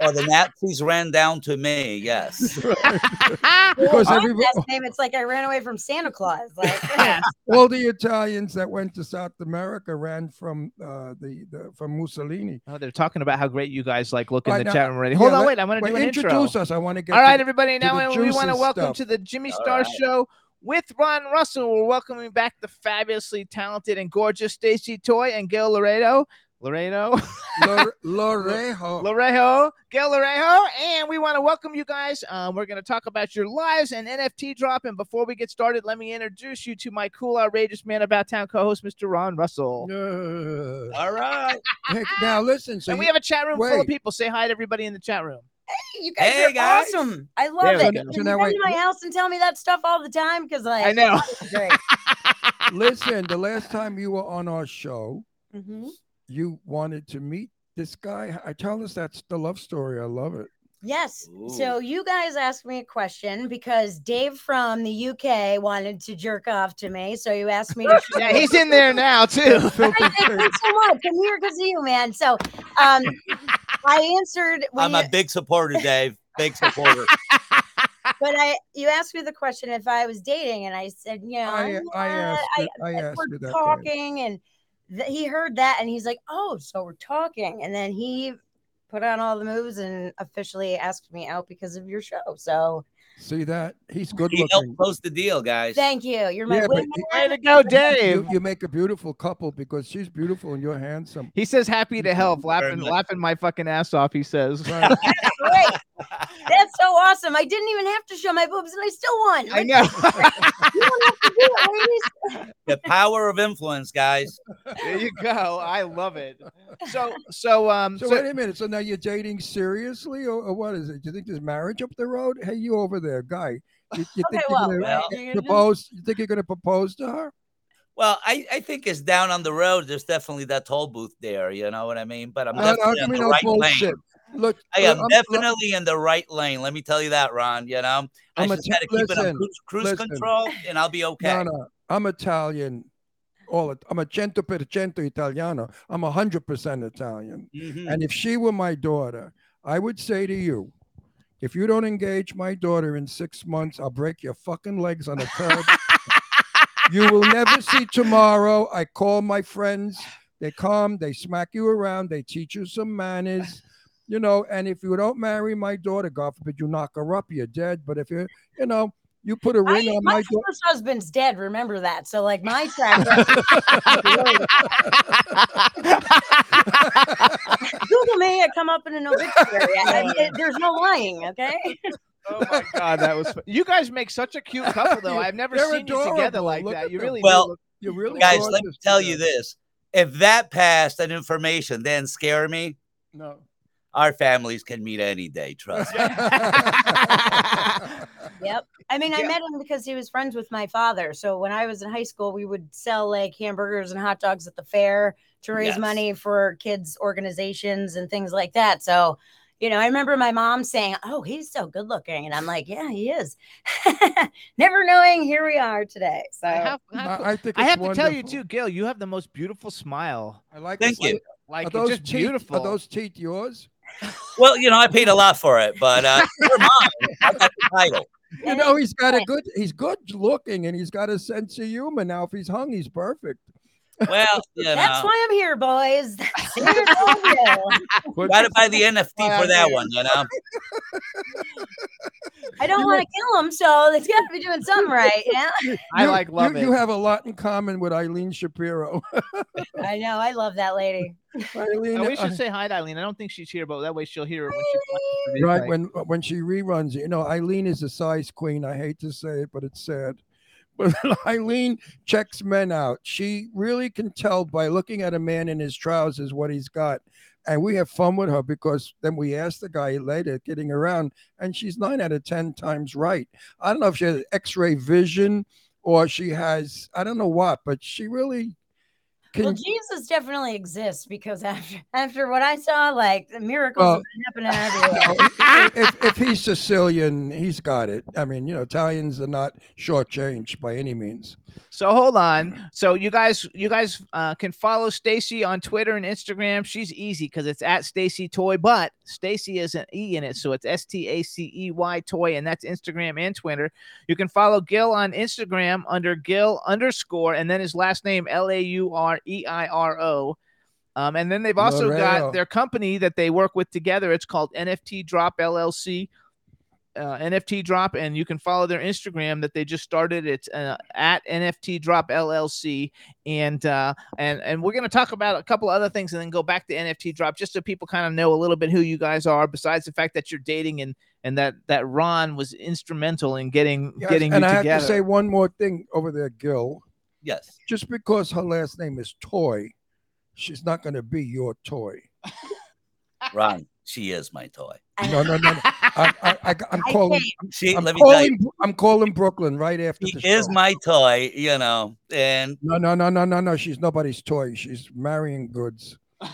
Oh, the Nazis ran down to me. Yes. Because My everybody, name, it's like I ran away from Santa Claus. Like, all the Italians that went to South America ran from uh, the, the from Mussolini. Oh, they're talking about how great you guys like look in the now- chat room already. yeah, Hold on, wait. I want to do an introduce intro. us. I want to get All right, to- everybody. to Now we want to welcome stuff. to the Jimmy All Star right. Show with Ron Russell. We're welcoming back the fabulously talented and gorgeous Stacey Toy and Gail Laredo. Laredo. Lore- Lorejo. Lorejo, Gail Lorejo, and we want to welcome you guys. Um, we're going to talk about your lives and NFT drop. And before we get started, let me introduce you to my cool, outrageous man about town co-host, Mr. Ron Russell. Uh, All right. now listen. So and we you- have a chat room full of people. Say hi to everybody in the chat room. Hey, you guys Hey, are guys. awesome. I love we it. go. Can So you come to my house and tell me that stuff all the time? Because like, I know. listen, the last time you were on our show, Mhm. You wanted to meet this guy. I tell us that's the love story. I love it. Yes. So you guys asked me a question because Dave from the UK wanted to jerk off to me. So you asked me to. Yeah, he's in there now too. I thank you so much. I'm here because of you, man. So um, I answered when I'm you, a big supporter, Dave. Big supporter. but I you asked me the question if I was dating, and I said, you know, I- I "Yeah, asked I, it- I asked we're you that, Dave. talking, and th- he heard that, and he's like, oh, so we're talking, and then he put on all the moves and officially asked me out because of your show. So See that? He's good He looking. helped close the deal, guys. thank you. You're my Yeah, but wingman. Way to go, Dave. You, you make a beautiful couple because she's beautiful and you're handsome. He says happy to help, laughing, laughing my fucking ass off. He says. Great. That's so awesome. I didn't even have to show my boobs, and I still won. I know. You don't have to do it, ladies. The power of influence, guys. there you go. I love it. So, so, um, So, so- wait a minute. So now you're dating seriously, or, or what is it? Do you think there's marriage up the road? Hey, you over there, guy. You, you Okay, think well, you're gonna well- you're gonna propose? You think you're gonna propose to her? Well, I, I think it's down on the road. There's definitely that toll booth there. You know what I mean? But I'm don't- definitely I in mean, the no right bullshit. lane. Look, I am I'm- definitely in the right lane. Let me tell you that, Ron. You know, I'm just got to keep it on cruise, cruise listen. control, and I'll be okay. No, no. I'm Italian. All it. I'm a cento per cento Italiano. I'm a hundred percent Italian. Mhm. And if she were my daughter, I would say to you, if you don't engage my daughter in six months, I'll break your fucking legs on the curb. you will never see tomorrow. I call my friends. They come, they smack you around, they teach you some manners, you know. And if you don't marry my daughter, God forbid you knock her up, you're dead. But if you, you know, you put a ring I, on my my daughter. first husband's dead. Remember that. So like my track. Google me. I come up in an obituary. I- I- there's no lying. Okay. oh my god, that was. fu- You guys make such a cute couple, though. I've never They're seen you together like Look that. You really Well. Look, You're really Guys, let me gorgeous tell you this: if that passed that information didn't scare me, No. Our families can meet any day. Trust me. Yep. I mean, I Yeah. met him because he was friends with my father. So when I was in high school, we would sell like hamburgers and hot dogs at the fair to raise Yes. money for kids' organizations and things like that. So, you know, I remember my mom saying, Oh, he's so good looking. And I'm like, Yeah, he is. Never knowing here we are today. So I have, I have, I, I think I it's have to tell you wonderful. too, Gil. You have the most beautiful smile. I like Thank this. you. Like Are it's those just teeth, beautiful. Are those teeth yours? Well, you know, I paid a lot for it, but uh, they're mine. I got the title. You know, he's got a good. He's good looking, and he's got a sense of humor. Now, if he's hung, he's perfect. Well, you know, that's why I'm here, boys. See you got to buy the NFT for that one. You know, I don't want to kill him, so it's got to be doing something right. Yeah. I like love you, it. You have a lot in common with Eileen Shapiro. I know. I love that lady. Eileen, we should uh, say hi to Eileen. I don't think she's here, but that way she'll hear it when she right replay. when when she reruns it. You know, Eileen is a size queen. I hate to say it, but it's sad. But Eileen checks men out. She really can tell by looking at a man in his trousers what he's got. And we have fun with her because then we ask the guy later, getting around, and she's nine out of 10 times right. I don't know if she has x ray vision or she has, I don't know what, but she really can. Well, Jesus definitely exists because after after what I saw, like the miracles Well, have been happening everywhere. if, if he's Sicilian, he's got it. I mean, you know, Italians are not shortchanged by any means. So hold on. So you guys, you guys uh, can follow Stacey on Twitter and Instagram. She's easy because it's at Stacey Toy, but Stacey is an E in it, so it's S T A C E Y Toy, and that's Instagram and Twitter. You can follow Gil on Instagram under Gil underscore, and then his last name L A U R E I R O. Um, and then they've also got their company that they work with together. It's called NFT Drop LLC. Uh, NFT Drop, and you can follow their Instagram that they just started. It's uh, at NFT Drop LLC, and uh, and and we're gonna talk about a couple other things, and then go back to NFT Drop, just so people kind of know a little bit who you guys are. Besides the fact that you're dating, and and that that Ron was instrumental in getting Yes, getting and you I together. have to say one more thing over there, Gil. yes. Just because her last name is Toy, she's not going to be your toy. Ron, she is my toy. No, no, no. no. I, I, I, I'm calling. She, I'm let me tell calling, I'm calling Brooklyn right after she the is show. my toy. You know, and No, no, no, no, no, no. She's nobody's toy. She's marrying goods.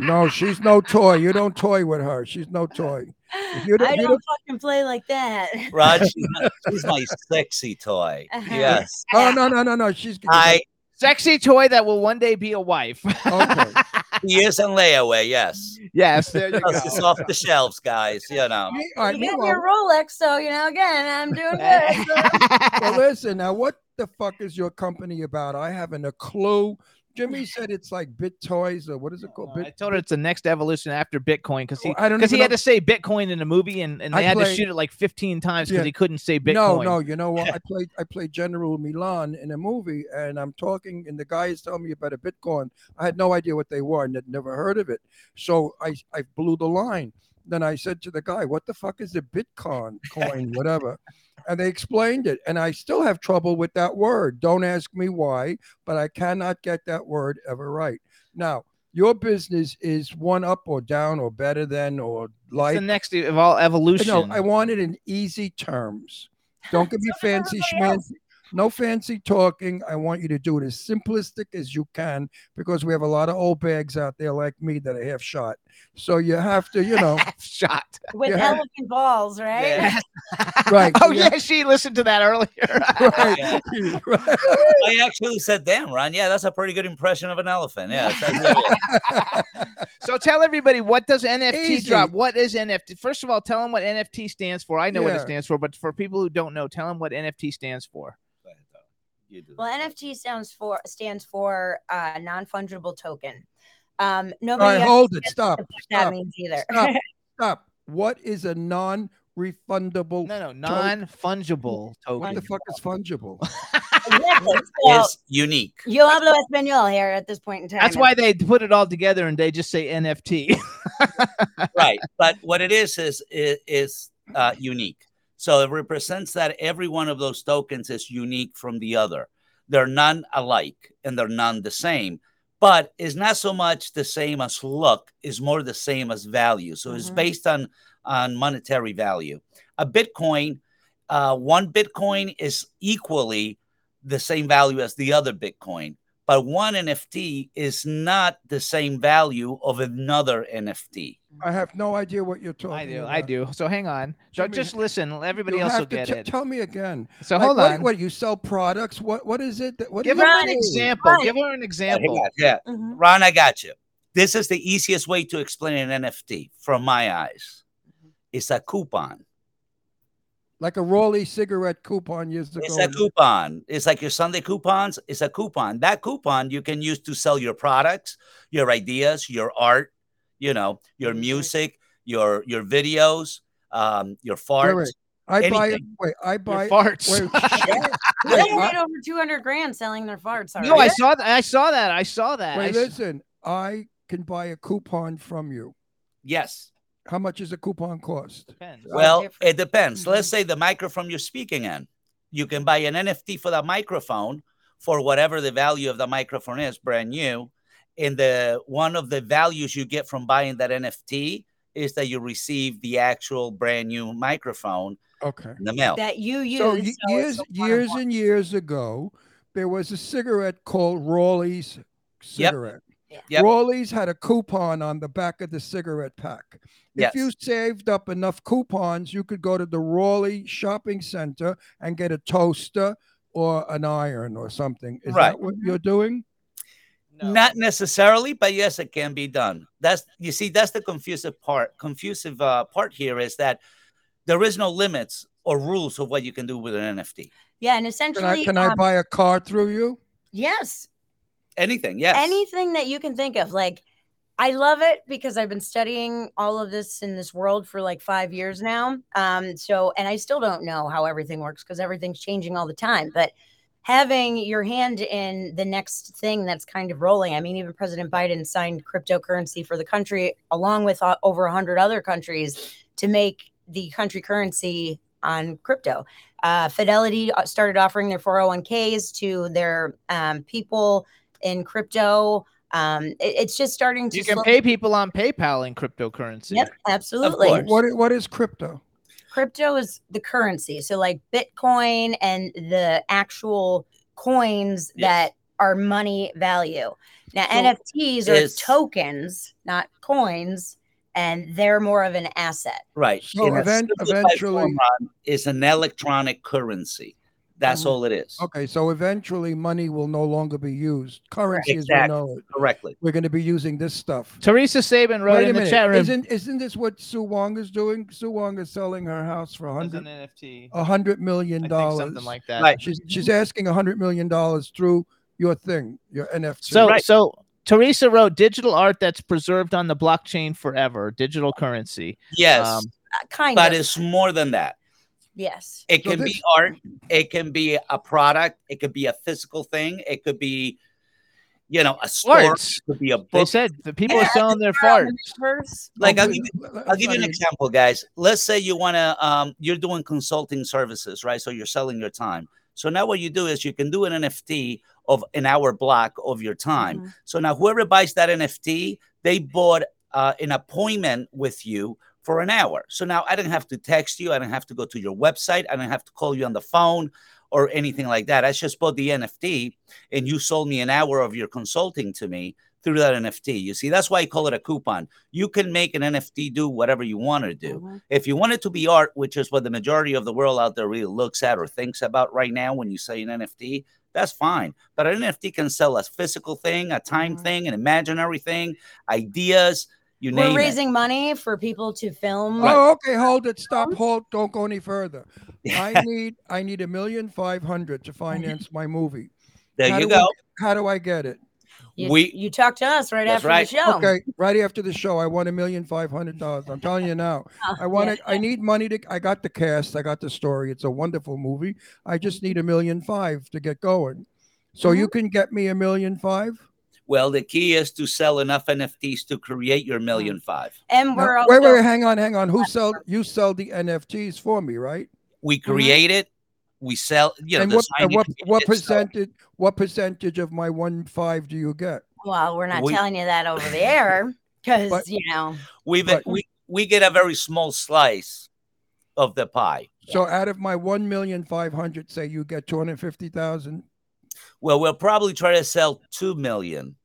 no, she's no toy. You don't toy with her. She's no toy. If you don't- I don't don't- fucking play like that. Rod, she's, my- she's my sexy toy. Uh-huh. Yes. Oh no no no no! She's I Sexy toy that will one day be a wife. okay. he is in layaway, yes. yes, there you go. It's off the shelves, guys. You know. Me- all right, You gave me meanwhile- a Rolex, so you know, again, I'm doing good. well, listen now. What the fuck is your company about? I haven't a clue. Jimmy said it's like Bit Toys or what is it called? Uh, I Bit. told her it's the next evolution after Bitcoin because he oh, I don't because he even had to say Bitcoin in the movie and, and I they had to play- shoot it like 15 times because Yeah. he couldn't say Bitcoin. No, no. You know what? I played I played General Milan in a movie, and I'm talking, and the guy is telling me about a Bitcoin. I had no idea what they were, and had never heard of it. So I I blew the line. Then I said to the guy, "What the fuck is a Bitcoin coin, whatever?" And they explained it, and I still have trouble with that word. Don't ask me why, but I cannot get that word ever right. Now, your business is one up or down or better than or It's like the next of all evolution. no, I want it in easy terms. Don't give me fancy schmancy. No fancy talking. I want you to do it as simplistic as you can because we have a lot of old bags out there like me that are half shot. So you have to, you know, half shot. With Yeah. elephant balls, right? right. oh yeah, yeah, she listened to that earlier. right, Yeah. right. I actually said, damn, Ron. Yeah, that's a pretty good impression of an elephant. Yeah. so tell everybody what does NFT Easy. drop? What is NFT? First of all, tell them what NFT stands for. I know what it stands for, but for people who don't know, tell them what NFT stands for. You do. Well, NFT stands for stands for uh, non fungible token. Um, All nobody right, hold it. understands Stop. what that Stop. means either. Stop. Stop. What is a non-refundable? No, no, non-fungible token. What the fuck is fungible? Exactly. So, is unique. yo hablo español here at this point in time. That's why they put it all together and they just say NFT. right but what it is is is, is uh, unique so it represents that every one of those tokens is unique from the other. They're none alike and they're none the same but it's not so much the same as look is more the same as value. So it's Mhm. based on on monetary value. A bitcoin uh, one bitcoin is equally the same value as the other bitcoin but one nft is not the same value of another nft I have no idea what you're talking I do, about. I do. So hang on. So Jimmy, just listen. Everybody else will get t- it. Tell me again. So Like, hold on. What you sell products? What what is it? That, what Give her an Right. example. Right. Give her an example. Yeah, Mhm. Ron, I got you. This is the easiest way to explain an NFT from my eyes. It's a coupon. Like a Raleigh cigarette coupon years ago. It's a coupon. It's like your Sunday coupons. It's a coupon. That coupon you can use to sell your products, your ideas, your art, you know, your music, your your videos, um, your farts. Wait, wait. I buy Wait, I buy. farts. Wait, They wait, made over 200 grand selling their farts. No, I saw that. I saw that. I saw that. Wait s- listen. I can buy a coupon from you. Yes. How much does a coupon cost? Depends. Well, it depends. Mm-hmm. Let's say the microphone you're speaking in. You can buy an NFT for that microphone for whatever the value of the microphone is, brand new. And the one of the values you get from buying that NFT is that you receive the actual brand new microphone Okay. in the mail. that you use. So so years years and years ago, there was a cigarette called Raleigh's cigarette. Yep. Raleigh's had a coupon on the back of the cigarette pack. If you saved up enough coupons, you could go to the Rawley shopping center and get a toaster or an iron or something. Is Right. that what you're doing? Not necessarily, but yes, it can be done. That's you see, that's the confusive part. Confusive uh, part here is that there is no limits or rules of what you can do with an NFT. Yeah, and Can essentially, I can I um, buy a car through you? yes, Anything, yes. anything that you can think of. Like, I love it because I've been studying all of this in this world for like five years now. Um, so, and I still don't know how everything works because everything's changing all the time. But having your hand in the next thing that's kind of rolling. I mean, even President Biden signed cryptocurrency for the country, along with uh, over a hundred other countries, to make the country currency on crypto. Uh, Fidelity uh, started offering their 401ks to their um, people in crypto. Um, it- it's just starting to. You can slow- pay people on PayPal in cryptocurrency. Yep, absolutely. What what is crypto? Crypto is the currency. So, like Bitcoin and the actual coins Yes. that are money value. Now, So NFTs are is- tokens, not coins. and they're more of an asset. Right. So event- eventually- form, Ron, it's an electronic currency. That's Mhm. all it is. Okay, so eventually money will no longer be used. Currency as we Exactly. know it. Correctly. We're going to be using this stuff. Teresa Sabin wrote Wait in a the minute. chat room. Isn't isn't this what Sue Wong is doing? Sue Wong is selling her house for a As hundred an NFT. a hundred million think dollars. something like that. Right. She's she's asking a hundred million dollars through your thing, your NFT. So Right. so Teresa wrote digital art that's preserved on the blockchain forever, digital currency. Yes. Um, Uh, kind but of. it's more than that. Yes. It So can this- be art. It can be a product. It could be a physical thing. It could be, you know, a store. Farts. It could be a They said the people are selling their They're farts. Like I'll give you, I'll give you an example, guys. Let's say you want to, um, you're doing consulting services, right? So you're selling your time. So now what you do is you can do an NFT of an hour block of your time. Mhm. So now whoever buys that NFT, they bought uh, an appointment with you for an hour. So now I don't have to text you. I don't have to go to your website. I don't have to call you on the phone or anything like that. I just bought the NFT and you sold me an hour of your consulting to me through that NFT. You see, that's why I call it a coupon. You can make an NFT do whatever you want to do. Mhm. If you want it to be art, which is what the majority of the world out there really looks at or thinks about right now when you say an NFT, that's fine. But an NFT can sell a physical thing, a time Mhm. thing, an imaginary thing, ideas, you name We're it. raising money for people to film. Oh, okay. Hold it. Stop. Hold. Don't go any further. I need. I need a million five hundred to finance my movie. There How you do go. we- how do I get it? You, we- you talk to us right after right. the show. Okay, right after the show, I want a million five hundred dollars. I'm telling you now. Oh, I want yeah. it. I need money to. I got the cast. I got the story. It's a wonderful movie. I just need a million five to get going. So Mm-hmm. you can get me a million five. Well, the key is to sell enough NFTs to create your hmm. million five. And Now, we're wait, also, wait, wait, hang on, hang on. Who sell? You sell the NFTs for me, right? We mm-hmm. create it, we sell, you know, and what, and what, what tickets, so- percentage? What percentage of my one five do you get? well, we're not we- telling you that over the air because you know. We've But- we we get a very small slice of the pie. So out of my one million five hundred, say you get two hundred fifty thousand. Well, we'll probably try to sell two million.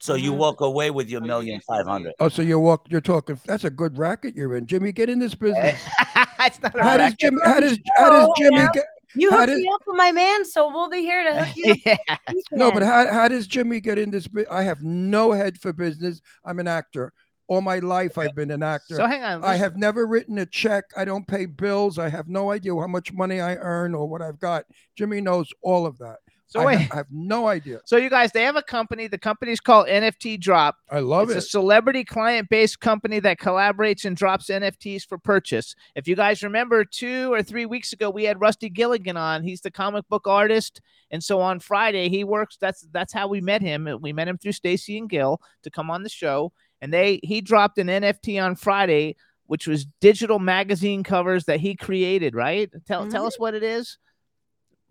So you Mhm. walk away with your million five hundred. Oh, so you walk. You're talking. That's a good racket you're in, Jimmy. Get in this business. it's not a How does racket. Jimmy? How does how does Oh, Jimmy get? You How hooked did- me up with my man, so we'll be here to hook you up. yeah. No, but how, how does Jimmy get in this? bu- I have no head for business. I'm an actor. All my life, I've been an actor. So hang on. I have never written a check. I don't pay bills. I have no idea how much money I earn or what I've got. Jimmy knows all of that. So I, wait. ha- I have no idea. So you guys, they have a company. The company's called NFT Drop. I love it's it. It's a celebrity client-based company that collaborates and drops NFTs for purchase. If you guys remember, two or three weeks ago, we had Rusty Gilligan on. He's the comic book artist, and so on Friday he works. That's that's how we met him. We met him through Stacey and Gil to come on the show, and they he dropped an NFT on Friday, which was digital magazine covers that he created. Right? Tell tell us mm-hmm. what it is.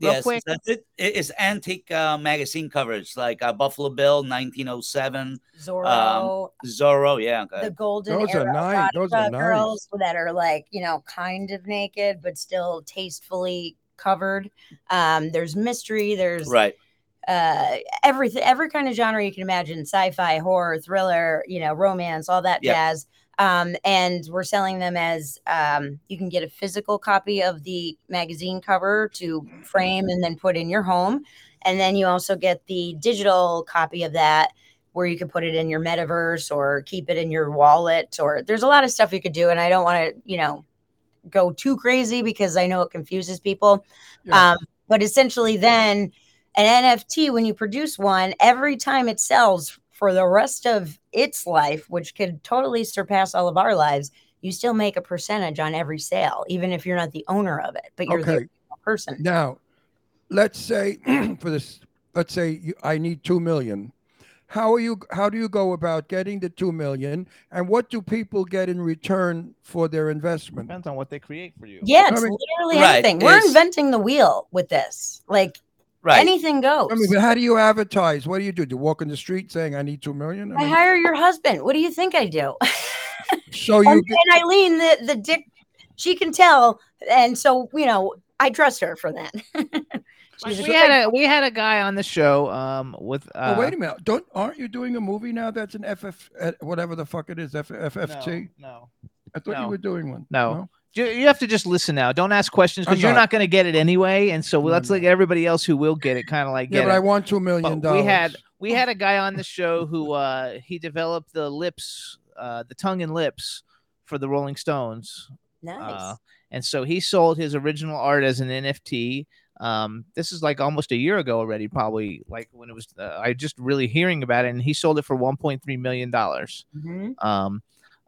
Real Yes, quick. it's, it, it's antique uh, magazine covers like uh, Buffalo Bill, 1907, Zorro, Zorro. Yeah, okay. the golden Those are era nice. Those are erotica girls that are like you know kind of naked but still tastefully covered. Um, there's mystery. There's right. uh everything every kind of genre you can imagine sci-fi horror thriller you know romance all that Yep. jazz um and we're selling them as um you can get a physical copy of the magazine cover to frame and then put in your home. And then you also get the digital copy of that where you can put it in your metaverse or keep it in your wallet or there's a lot of stuff you could do. And i don't want to you know go too crazy because i know it confuses people. Yeah. um, but essentially then an nft when you produce one every time it sells for the rest of its life which could totally surpass all of our lives you still make a percentage on every sale even if you're not the owner of it but you're the Okay. original person Now, let's say for this, let's say you, I need two million. How are you? How do you go about getting the two million? And what do people get in return for their investment? Depends on what they create for you. yeah I it's mean- literally Right, anything we're it's- inventing the wheel with this like Right. anything goes I mean, but how do you advertise? What do you do? Do you walk in the street saying I need two million? I hire your husband. What do you think I do? so you and, get, and Eileen, the the dick, she can tell, and so you know I trust her for that. we She's had a we had a guy on the show um with uh, oh, wait a minute. Don't aren't you doing a movie now that's an FF uh, whatever the fuck it is F, FFT? No, I thought no. you were doing one. No. You, you have to just listen now. Don't ask questions because you're not. not going to get it anyway. And so let's let everybody else who will get it kind of like Yeah, get but it. I want two million But we had we had a guy on the show who uh he developed the lips, uh the tongue and lips for the Rolling Stones. Nice. Uh, and so he sold his original art as an NFT. Um, this is like almost a year ago already, probably like when it was. Uh, I just really hearing about it, and he sold it for 1.3 million dollars. Mhm. Um,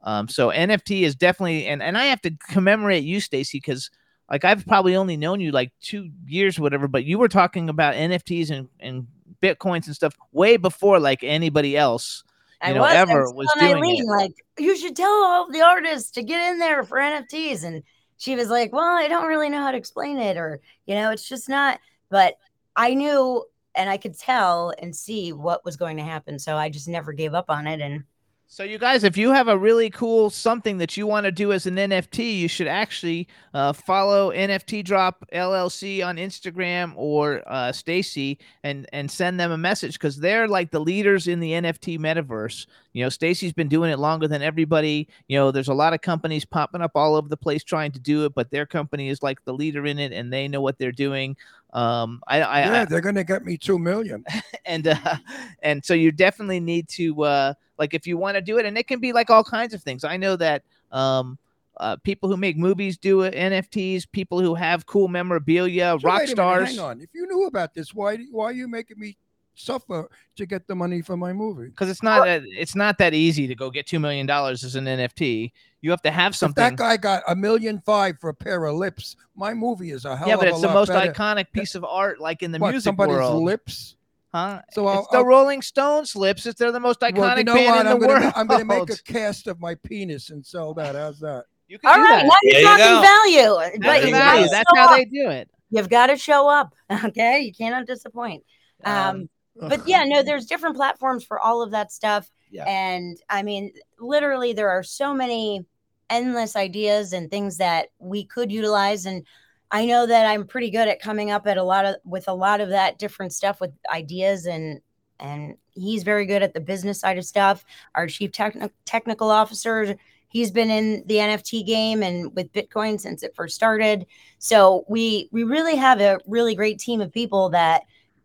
um, so NFT is definitely, and and I have to commemorate you, Stacey, because like I've probably only known you like two years, whatever, but you were talking about NFTs and and bitcoins and stuff way before like anybody else, you I know, was, ever was doing Eileen, it. like you should tell all the artists to get in there for NFTs, and she was like, "Well, I don't really know how to explain it, or you know, it's just not." But I knew, and I could tell and see what was going to happen, so I just never gave up on it. And So you guys, if you have a really cool something that you want to do as an NFT, you should actually uh, follow NFT Drop LLC on Instagram or uh, Stacey and and send them a message because they're like the leaders in the NFT metaverse. You know, Stacey's been doing it longer than everybody. You know, there's a lot of companies popping up all over the place trying to do it, but their company is like the leader in it, and they know what they're doing. Um, I, I, yeah, I they're gonna get me two million. and uh, and so you definitely need to uh, like if you want to do it, and it can be like all kinds of things. I know that um, uh, people who make movies do it, NFTs, people who have cool memorabilia, So rock minute, stars. hang on. If you knew about this, why why are you making me suffer to get the money for my movie? Because it's not that it's not that easy to go get two million dollars as an NFT. You have to have If something. that guy got a million five for a pair of lips, my movie is a hell yeah, of but a it's the most better. iconic piece of art, like in the What, music somebody's world. lips? Huh? So it's I'll- the I'll- Rolling Stones lips. It's they're the most iconic Well, you know band what? in I'm the gonna, world. I'm gonna make a cast of my penis and sell that. How's that? You all right, now There you're you talking value. That's But the you value. gotta That's how up. they do it. You've got to show up. Okay, you cannot disappoint. Um, but yeah, no, there's different platforms for all of that stuff. Yeah. And I mean, literally, there are so many endless ideas and things that we could utilize. And I know that I'm pretty good at coming up at a lot of with a lot of that different stuff with ideas and and he's very good at the business side of stuff. Our chief techni- technical officer, he's been in the NFT game and with Bitcoin since it first started. So we we really have a really great team of people that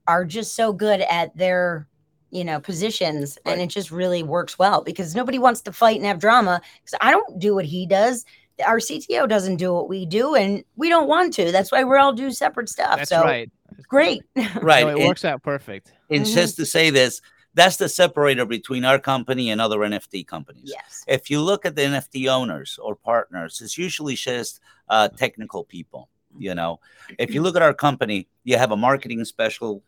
are just so good at their you know positions and it just really works well because nobody wants to fight and have drama because i don't do what he does our cto doesn't do what we do and we don't want to that's why we're all do separate stuff That's so right. great Right. No, it and- works out perfect. And Mhm. just to say this, that's the separator between our company and other NFT companies. yes If you look at the NFT owners or partners, it's usually just uh, technical people. You know, if you look at our company, you have a marketing special a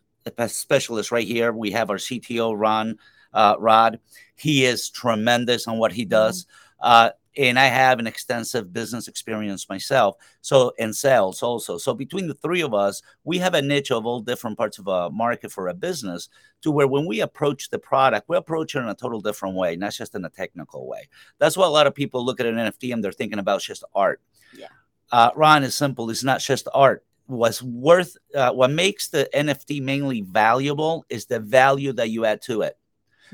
specialist right here. We have our CTO Ron uh, Rod. He is tremendous on what he does. Uh, and I have an extensive business experience myself. So and sales also. So between the three of us, we have a niche of all different parts of a market for a business to where when we approach the product, we approach it in a total different way, not just in a technical way. That's why a lot of people look at an NFT and they're thinking about just art. Yeah. Uh, Ron is simple. It's not just art. What's worth, uh, what makes the NFT mainly valuable is the value that you add to it.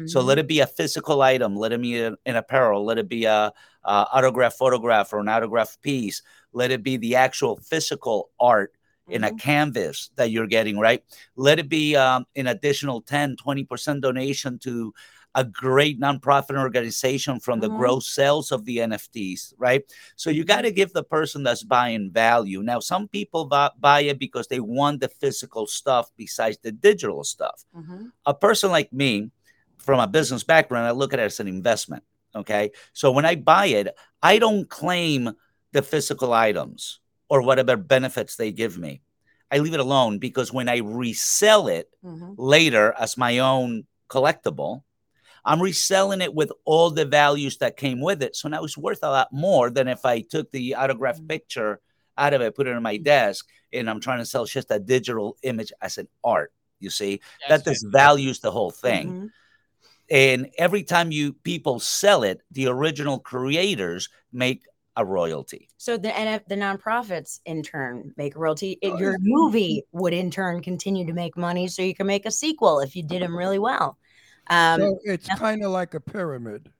So let it be a physical item, let it be an, an apparel, let it be a, a autograph photograph or an autograph piece, let it be the actual physical art in a canvas that you're getting, right? Let it be um, an additional 10, 20% donation to a great nonprofit organization from the Mhm. gross sales of the NFTs, right? So you got to give the person that's buying value. Now, some people buy, buy it because they want the physical stuff besides the digital stuff Mhm. a person like me from a business background i look at it as an investment okay so when i buy it i don't claim the physical items or whatever benefits they give me i leave it alone because when i resell it Mhm. later as my own collectible i'm reselling it with all the values that came with it so now it's worth a lot more than if i took the autographed picture out of it put it on my desk and i'm trying to sell just a digital image as an art you see that Yes, just values the whole thing Mhm. and every time you people sell it the original creators make a royalty. So the NF, the nonprofits in turn make a royalty. It- Your movie would in turn continue to make money, so you can make a sequel if you did them really well. Um, so it's kind of like a pyramid.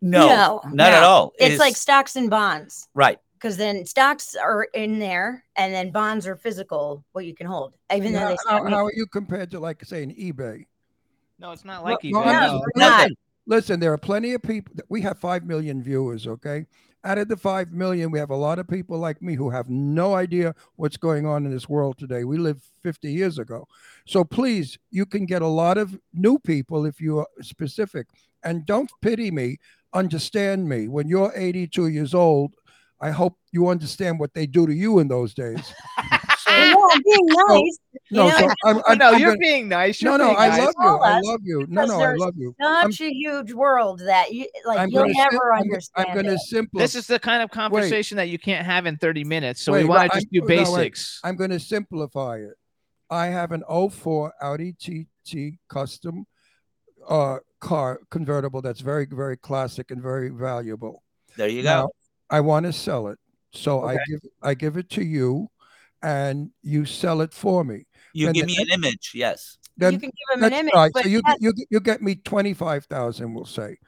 No, no not at no. all. It's, like stocks and bonds right. because then stocks are in there, and then bonds are physical, what you can hold. Even though they how, start how are you compared to like say an eBay? No, it's not Well, like eBay. no, I'm No, not. listen, listen, there are plenty of people. We have five million viewers. Okay, out of the five million, we have a lot of people like me who have no idea what's going on in this world today. We lived 50 years ago, so please, you can get a lot of new people if you are specific. And don't pity me. Understand me. When you're 82 years old, I hope you understand what they do to you in those days. Well, I'm being nice. No, you so I'm, I'm, no, I'm you're gonna- being nice. no, You're no, being I nice. love you. I love you. No, no, I love you. I'm- such a huge world that you like I'm you'll gonna sim- never I'm, understand. I'm going to it. simplify. This is the kind of conversation that you can't have in 30 minutes. So we want to just I'm- do no, basics. I'm going to simplify it. I have an 04 Audi TT custom uh, car convertible that's very, very classic and very valuable. There you Now, go. I want to sell it, so I give I give it to you, and you sell it for me. You then give the- me an image, yes. Then you can give them an image, right. but So you have, you you get me twenty five thousand. We'll say.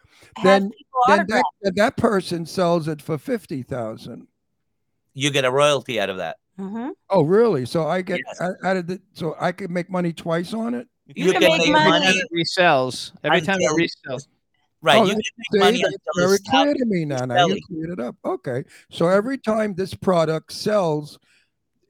Then then autograph. that, that person sells it for fifty thousand. You get a royalty out of that. Mhm. Oh, really? So I get Yes. out out of the so I can make money twice on it. You can make money. Every it resells. Every time it resells. Right. Oh, you that's- can make money see, that's very clear to me now. Now you cleared it up. Okay. So every time this product sells,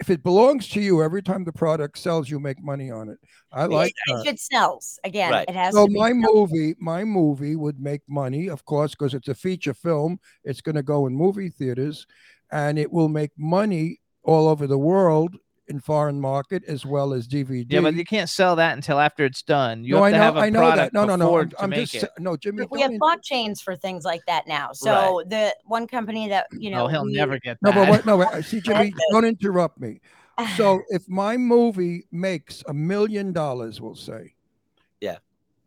if it belongs to you, every time the product sells, you make money on it. I like if that. it sells again, Right. it has So to be my sold. movie, my movie would make money, of course, because it's a feature film. It's going to go in movie theaters, and it will make money all over the world in foreign market as well as DVD. Yeah, but you can't sell that until after it's done. You no, have I to know, have a I know product that. No, no, no. before I'm, I'm make just it. sa- no, Jimmy. we have blockchains for things like that now. So the one company that you know, oh, he'll we- never get No, that. but what? No, wait, uh, see, Jimmy, don't interrupt me. So if my movie makes a million dollars, we'll say, Yeah.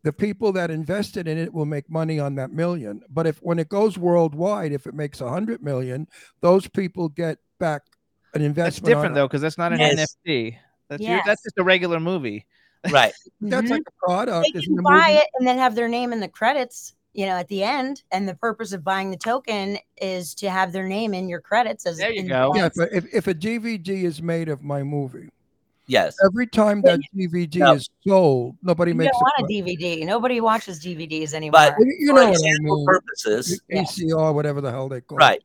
the people that invested in it will make money on that million. But if when it goes worldwide, if it makes a hundred million, those people get back an That's different on, though, because that's not an Yes. NFT. That's your- that's just a regular movie. Right. That's Mhm. like a product. they can buy movie? it and then have their name in the credits you know at the end and the purpose of buying the token is to have their name in your credits as There you in go. Yeah, but if, if a DVD is made of my movie, Yes. every time that DVD No. is sold, nobody you makes don't want a a dvd nobody watches dvds anymore But You- you for what I mean. purposes, ACR, whatever the hell they call it right. it.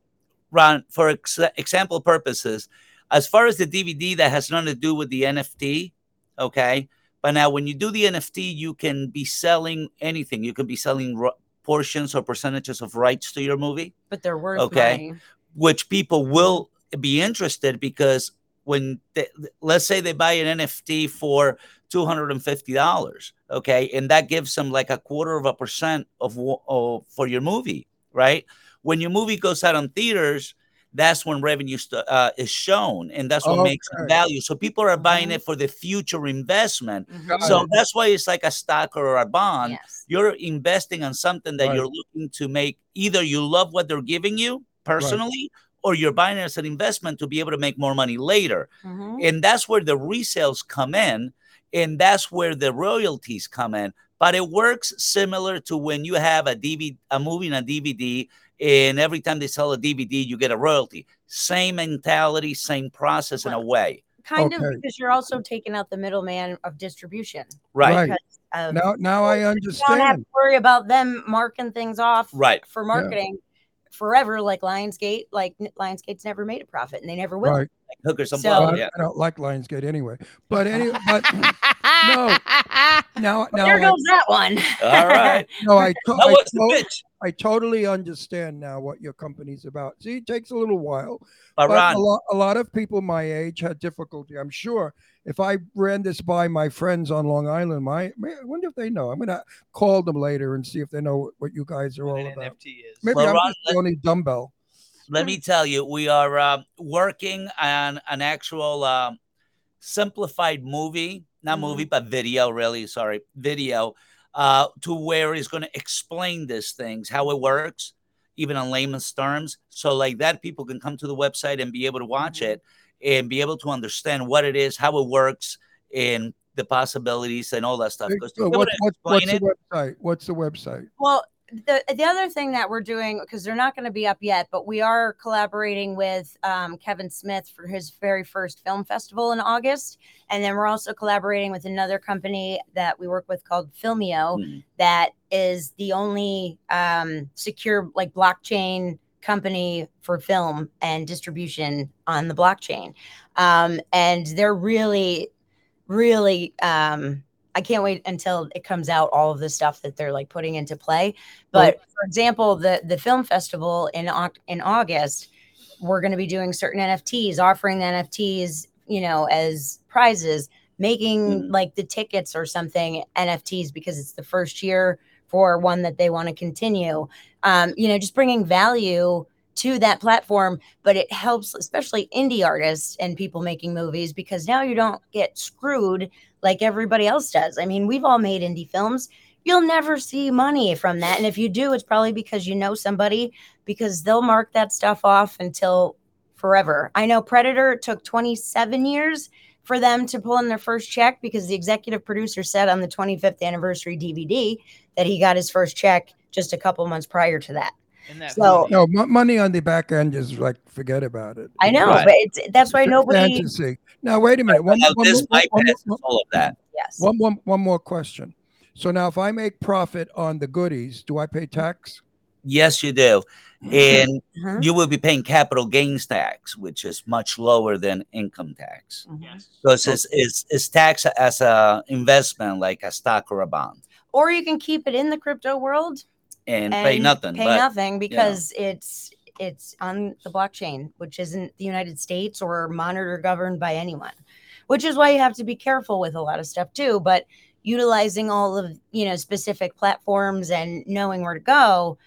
Ron, for ex- example purposes, as far as the DVD that has nothing to do with the NFT, okay. But now, when you do the NFT, you can be selling anything. You can be selling ro- portions or percentages of rights to your movie. but they're worth Okay. money which people will be interested because when they, let's say they buy an NFT for two hundred and fifty dollars, okay, and that gives them like a quarter of a percent of, of for your movie, right? When your movie goes out on theaters, that's when revenue st- uh, is shown, and that's what makes it value. So people are buying it for the future investment. Got So it. that's why it's like a stock or a bond. yes You're investing on something that Right. you're looking to make. Either you love what they're giving you personally, or you're buying it as an investment to be able to make more money later. Mhm. And that's where the resales come in, and that's where the royalties come in. But it works similar to when you have a DVD, a movie and a DVD, and every time they sell a DVD, you get a royalty. Same mentality, same process in a way. kind of because you're also taking out the middleman of distribution Right. Right. because of, Now, now I you don't have to worry about them marking things off Right. for marketing forever like lionsgate like lionsgate's never made a profit and they never will Right. Like hookers and So- Well, blow. I, Yeah. I don't like Lionsgate anyway. But anyway, but no. Now, now, there I, goes that one All right. no, I, to- I, to- pitch. I totally understand now what your company's about. See, it takes a little while, But but a Ron, lot, a lot of people my age had difficulty. I'm sure if I ran this by my friends on Long Island, my I wonder if they know. I'm gonna call them later and see if they know what you guys are all an about. NFT is. Maybe Well, I'm Ron, just the only dumbbell. let me tell you, we are uh, working on an actual um, simplified movie, not Mhm. movie, but video, really, sorry, video, uh, to where it's going to explain these things, how it works. Even on layman's terms. So like that, people can come to the website and be able to watch mm-hmm. it and be able to understand what it is, how it works, and the possibilities and all that stuff. Hey, 'Cause so what, what, what's explain the website? What's the website? Well, the the other thing that we're doing because they're not going to be up yet, but we are collaborating with um, Kevin Smith for his very first film festival in August, and then we're also collaborating with another company that we work with called Filmio, Mhm. that is the only um, secure like blockchain company for film and distribution on the blockchain, um, and they're really, really. Um, I can't wait until it comes out all of the stuff that they're like putting into play. But for example, the the film festival in in August, we're going to be doing certain NFTs, offering the NFTs, you know, as prizes, making like the tickets or something NFTs because it's the first year for one that they want to continue. Um, you know, just bringing value to that platform, but it helps especially indie artists and people making movies because now you don't get screwed like everybody else does. I mean, we've all made indie films. You'll never see money from that. And if you do, it's probably because you know somebody because they'll mark that stuff off until forever. I know Predator took 27 years for them to pull in their first check because the executive producer said on the 25th anniversary DVD that he got his first check just a couple months prior to that. So no mo- money on the back end is like forget about it. I know, Right. but it's that's why It's nobody. fantasy. Now wait a minute. One, Now, one this more- one- one all of that. Yes. One, one, one more question. So now, if I make profit on the goodies, do I pay tax? Yes, you do. And Uh-huh. you will be paying capital gains tax, which is much lower than income tax. Yes. Because it's, it's, it's taxed as a investment, like a stock or a bond, Or you can keep it in the crypto world and, pay nothing. Pay but, nothing you know. because it's it's on the blockchain, which isn't the United States or monitored or governed by anyone. Which is why you have to be careful with a lot of stuff too. But utilizing all of you know specific platforms and knowing where to go,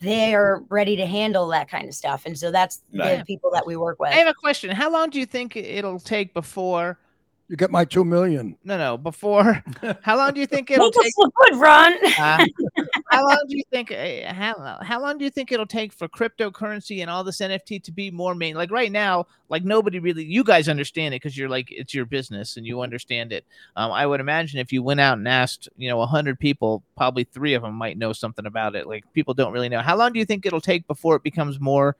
they are ready to handle that kind of stuff. And so that's the people that we work with. I have a question. How long do you think it'll take before? You get my two million. No, no. Before, how long do you think it'll Make take? look good, run Uh, how long do you think? uh, How how long do you think it'll take for cryptocurrency and all this NFT to be more main? Like right now, like nobody really. You guys understand it because you're like it's your business and you understand it. Um, I would imagine if you went out and asked, you know, hundred people, probably three of them might know something about it. Like people don't really know. How long do you think it'll take before it becomes more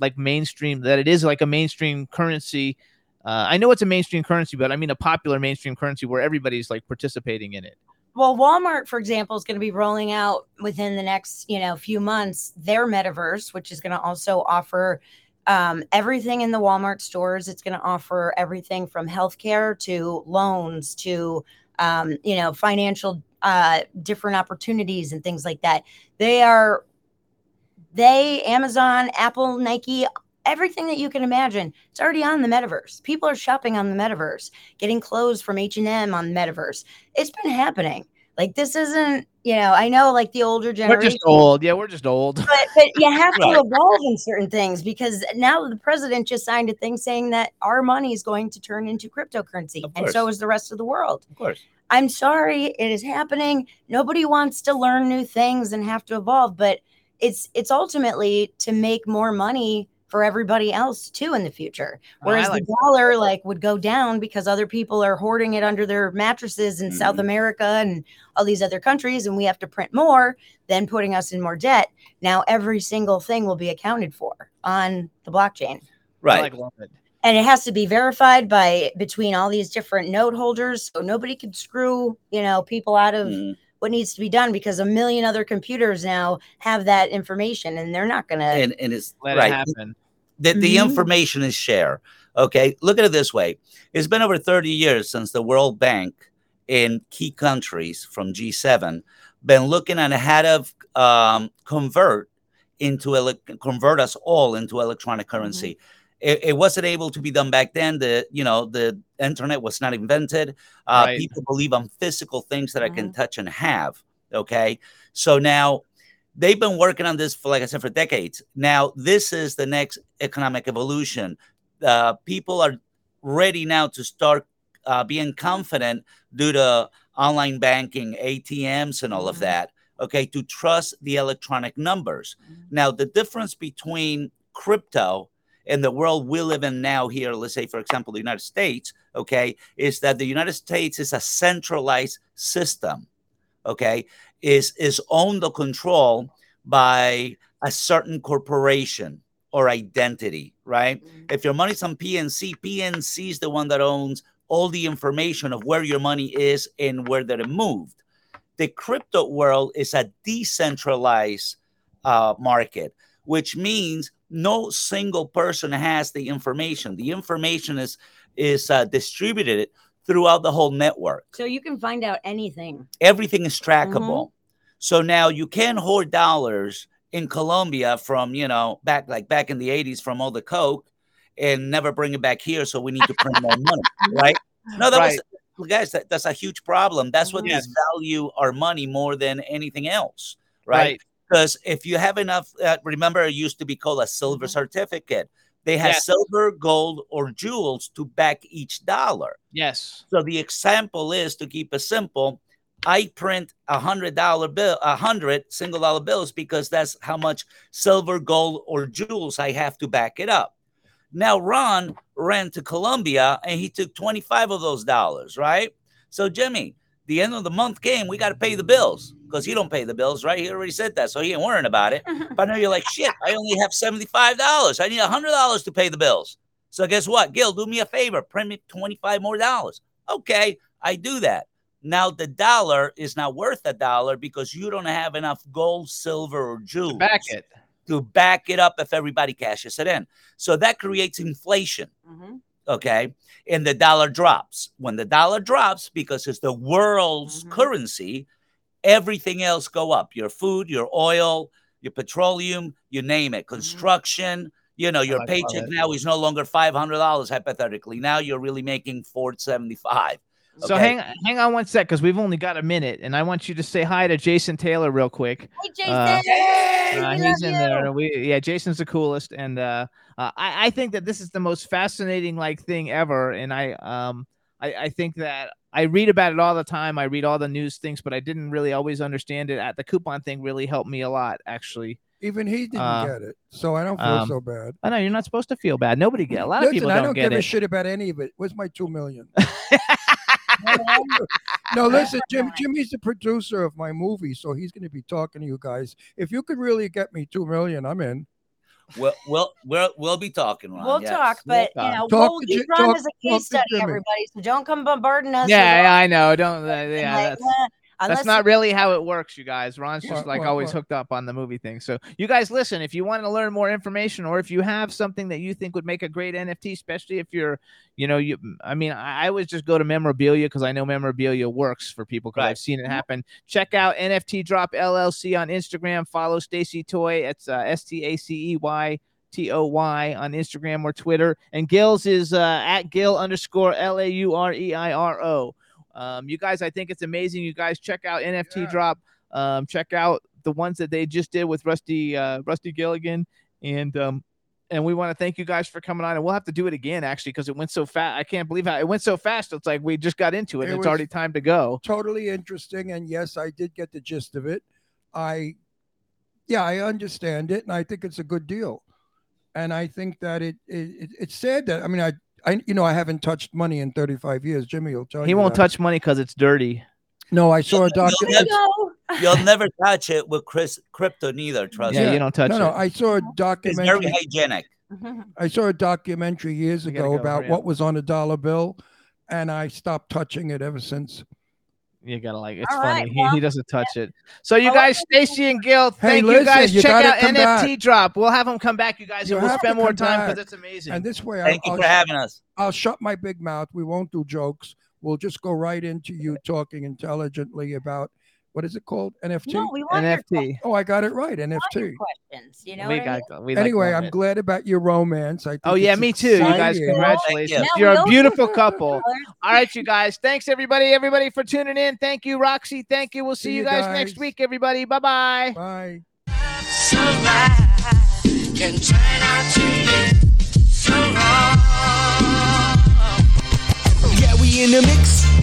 like mainstream? That it is like a mainstream currency. Uh, I know it's a mainstream currency, but I mean a popular mainstream currency where everybody's like participating in it. Well, Walmart, for example, is going to be rolling out within the next, you know, few months their metaverse, which is going to also offer um, everything in the Walmart stores. It's going to offer everything from healthcare to loans to, um, you know, financial uh, different opportunities and things like that. They are, they, Amazon, Apple, Nike, everything that you can imagine it's already on the metaverse people are shopping on the metaverse getting clothes from h&m on the metaverse it's been happening like this isn't you know i know like the older generation. We're just old. Yeah, we're just old. but, but you have to evolve in certain things because now the president just signed a thing saying that our money is going to turn into cryptocurrency and so is the rest of the world Of course. I'm sorry, it is happening. Nobody wants to learn new things and have to evolve, but it's it's ultimately to make more money for everybody else too in the future. I Whereas like the dollar like would go down because other people are hoarding it under their mattresses in South America and all these other countries and we have to print more, then putting us in more debt. Now every single thing will be accounted for on the blockchain Right. I like love it. and it has to be verified by between all these different node holders so nobody can screw you know people out of Mm-hmm. what needs to be done because a million other computers now have that information and they're not gonna and, and it's Let right. it happen. The, the Mhm. information is shared. Okay. Look at it this way. It's been over 30 years since the World Bank in key countries from G7 been looking at how to um, convert into ele- convert us all into electronic currency. It, it wasn't able to be done back then. The you know the internet was not invented. Uh, Right. People believe on physical things that I can touch and have. Okay, so now they've been working on this for, like I said, for decades. Now this is the next economic evolution. Uh, people are ready now to start uh, being confident due to online banking, ATMs, and all of that. okay, to trust the electronic numbers. Now, the difference between crypto and the world we live in now here, let's say, for example, the United States, okay, is that the United States is a centralized system, okay, is is owned or controlled by a certain corporation or identity, right? If your money's on PNC, PNC is the one that owns all the information of where your money is and where that it moved. The crypto world is a decentralized uh, market, which means no single person has the information. The information is is uh, distributed throughout the whole network. So you can find out anything. Everything is trackable. So now you can hoard dollars in Colombia from you know back like back in the '80s from all the coke and never bring it back here. So we need to print more money, right? No, that Right. was guys. That, that's a huge problem. That's what Yes. these value our money more than anything else, Right. right? Because if you have enough, uh, remember it used to be called a silver certificate. They had Yes. silver, gold, or jewels to back each dollar. Yes. So the example is to keep it simple. I print a hundred dollar bill, a hundred single dollar bills because that's how much silver, gold, or jewels I have to back it up. Now Ron ran to Colombia and he took 25 of those dollars, right? So Jimmy, the end of the month came, we got to pay the bills because he don't pay the bills, right? He already said that, so he ain't worrying about it. but now you're like, shit, I only have $75. I need $100 to pay the bills. So guess what? Gil, do me a favor, print me 25 more dollars. Okay, I do that. Now the dollar is not worth a dollar because you don't have enough gold, silver, or jewels Back it. to back it up if everybody cashes it in. So that creates inflation. Okay. And the dollar drops. When the dollar drops, because it's the world's currency, everything else go up. Your food, your oil, your petroleum, you name it, construction. You know, your paycheck now is no longer five hundred dollars hypothetically. Now you're really making four seventy five. So hang hang on one sec because we've only got a minute, and I want you to say hi to Jason Taylor real quick. Hey, Jason. Uh, Hey, uh, he's in you. there. We yeah, Jason's the coolest, and uh, uh, I I think that this is the most fascinating like thing ever, and I um I I think that I read about it all the time. I read all the news things, but I didn't really always understand it. At the coupon thing really helped me a lot, actually. Even he didn't Uh, get it, so I don't feel um, so bad. I know you're not supposed to feel bad. Nobody get. A lot of people I don't, don't get give it. a shit about any of it. Where's my two million? no, listen, Jim. Jimmy's the producer of my movie, so he's going to be talking to you guys. If you could really get me two million, I'm in. We'll we'll we'll, we'll be talking, Ron. We'll yes. talk, but you know, Talk we'll to use Ron talk- as a case study, everybody. So don't come bombarding us. Yeah, yeah, I know. Don't. Uh, yeah, like, that's. uh, That's not really how it works, you guys. Ron's just What, like what, always what? hooked up on the movie thing. So, you guys, listen. If you want to learn more information, or if you have something that you think would make a great NFT, especially if you're, you know, you. I mean, I, I always just go to memorabilia because I know memorabilia works for people because I've seen it happen. Check out NFT Drop LLC on Instagram. Follow Stacey Toy. It's uh, S T A C E Y. T O Y on Instagram or Twitter, and Gil's is uh, at Gil underscore L A U R E I R O. Um, you guys, I think it's amazing. You guys check out NFT Drop. Um, check out the ones that they just did with Rusty uh, Rusty Gilligan, and um, and we want to thank you guys for coming on. And we'll have to do it again actually because it went so fast. I can't believe how it went so fast. It's like we just got into it. It it's already time to go. Totally interesting, and yes, I did get the gist of it. I, yeah, I understand it, and I think it's a good deal. And I think that it, it, it it's sad that I mean I I you know I haven't touched money in 35 years. Jimmy will tell you. He won't that. touch money because it's dirty. No, I saw a You'll document. never, you'll never touch it with Chris crypto neither. Trust Yeah, me. you don't touch no, no. I saw a It's very documentary. hygienic. I saw a documentary years ago go, about what was on a dollar bill, and I stopped touching it ever since. You gotta like it's All funny. right, he, well, he doesn't touch it. So you I'll guys, Stacey and Gil, Hey, thank you listen, guys. you Check out NFT back. Drop. We'll have them come back, you guys, You and we'll spend more time back. because it's amazing. And this way, Thank I'll, you for I'll, having us. I'll shut my big mouth. We won't do jokes. We'll just go right into you talking intelligently about what is it called? NFT. No, we want NFT. oh, I got it right. want your NFT. questions. You know we what I mean? got. We like Anyway, I'm it. glad about your romance. I oh, think Oh yeah, it's me too. You guys, congratulations. Thank you. You're a beautiful couple. All right, you guys. Thanks everybody, everybody for tuning in. Thank you, Roxy. Thank you. We'll see, See you you guys, guys. next week, everybody. Bye bye. Bye. can turn out to be so wrong. Yeah, we in the mix.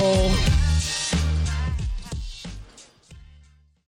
Oh.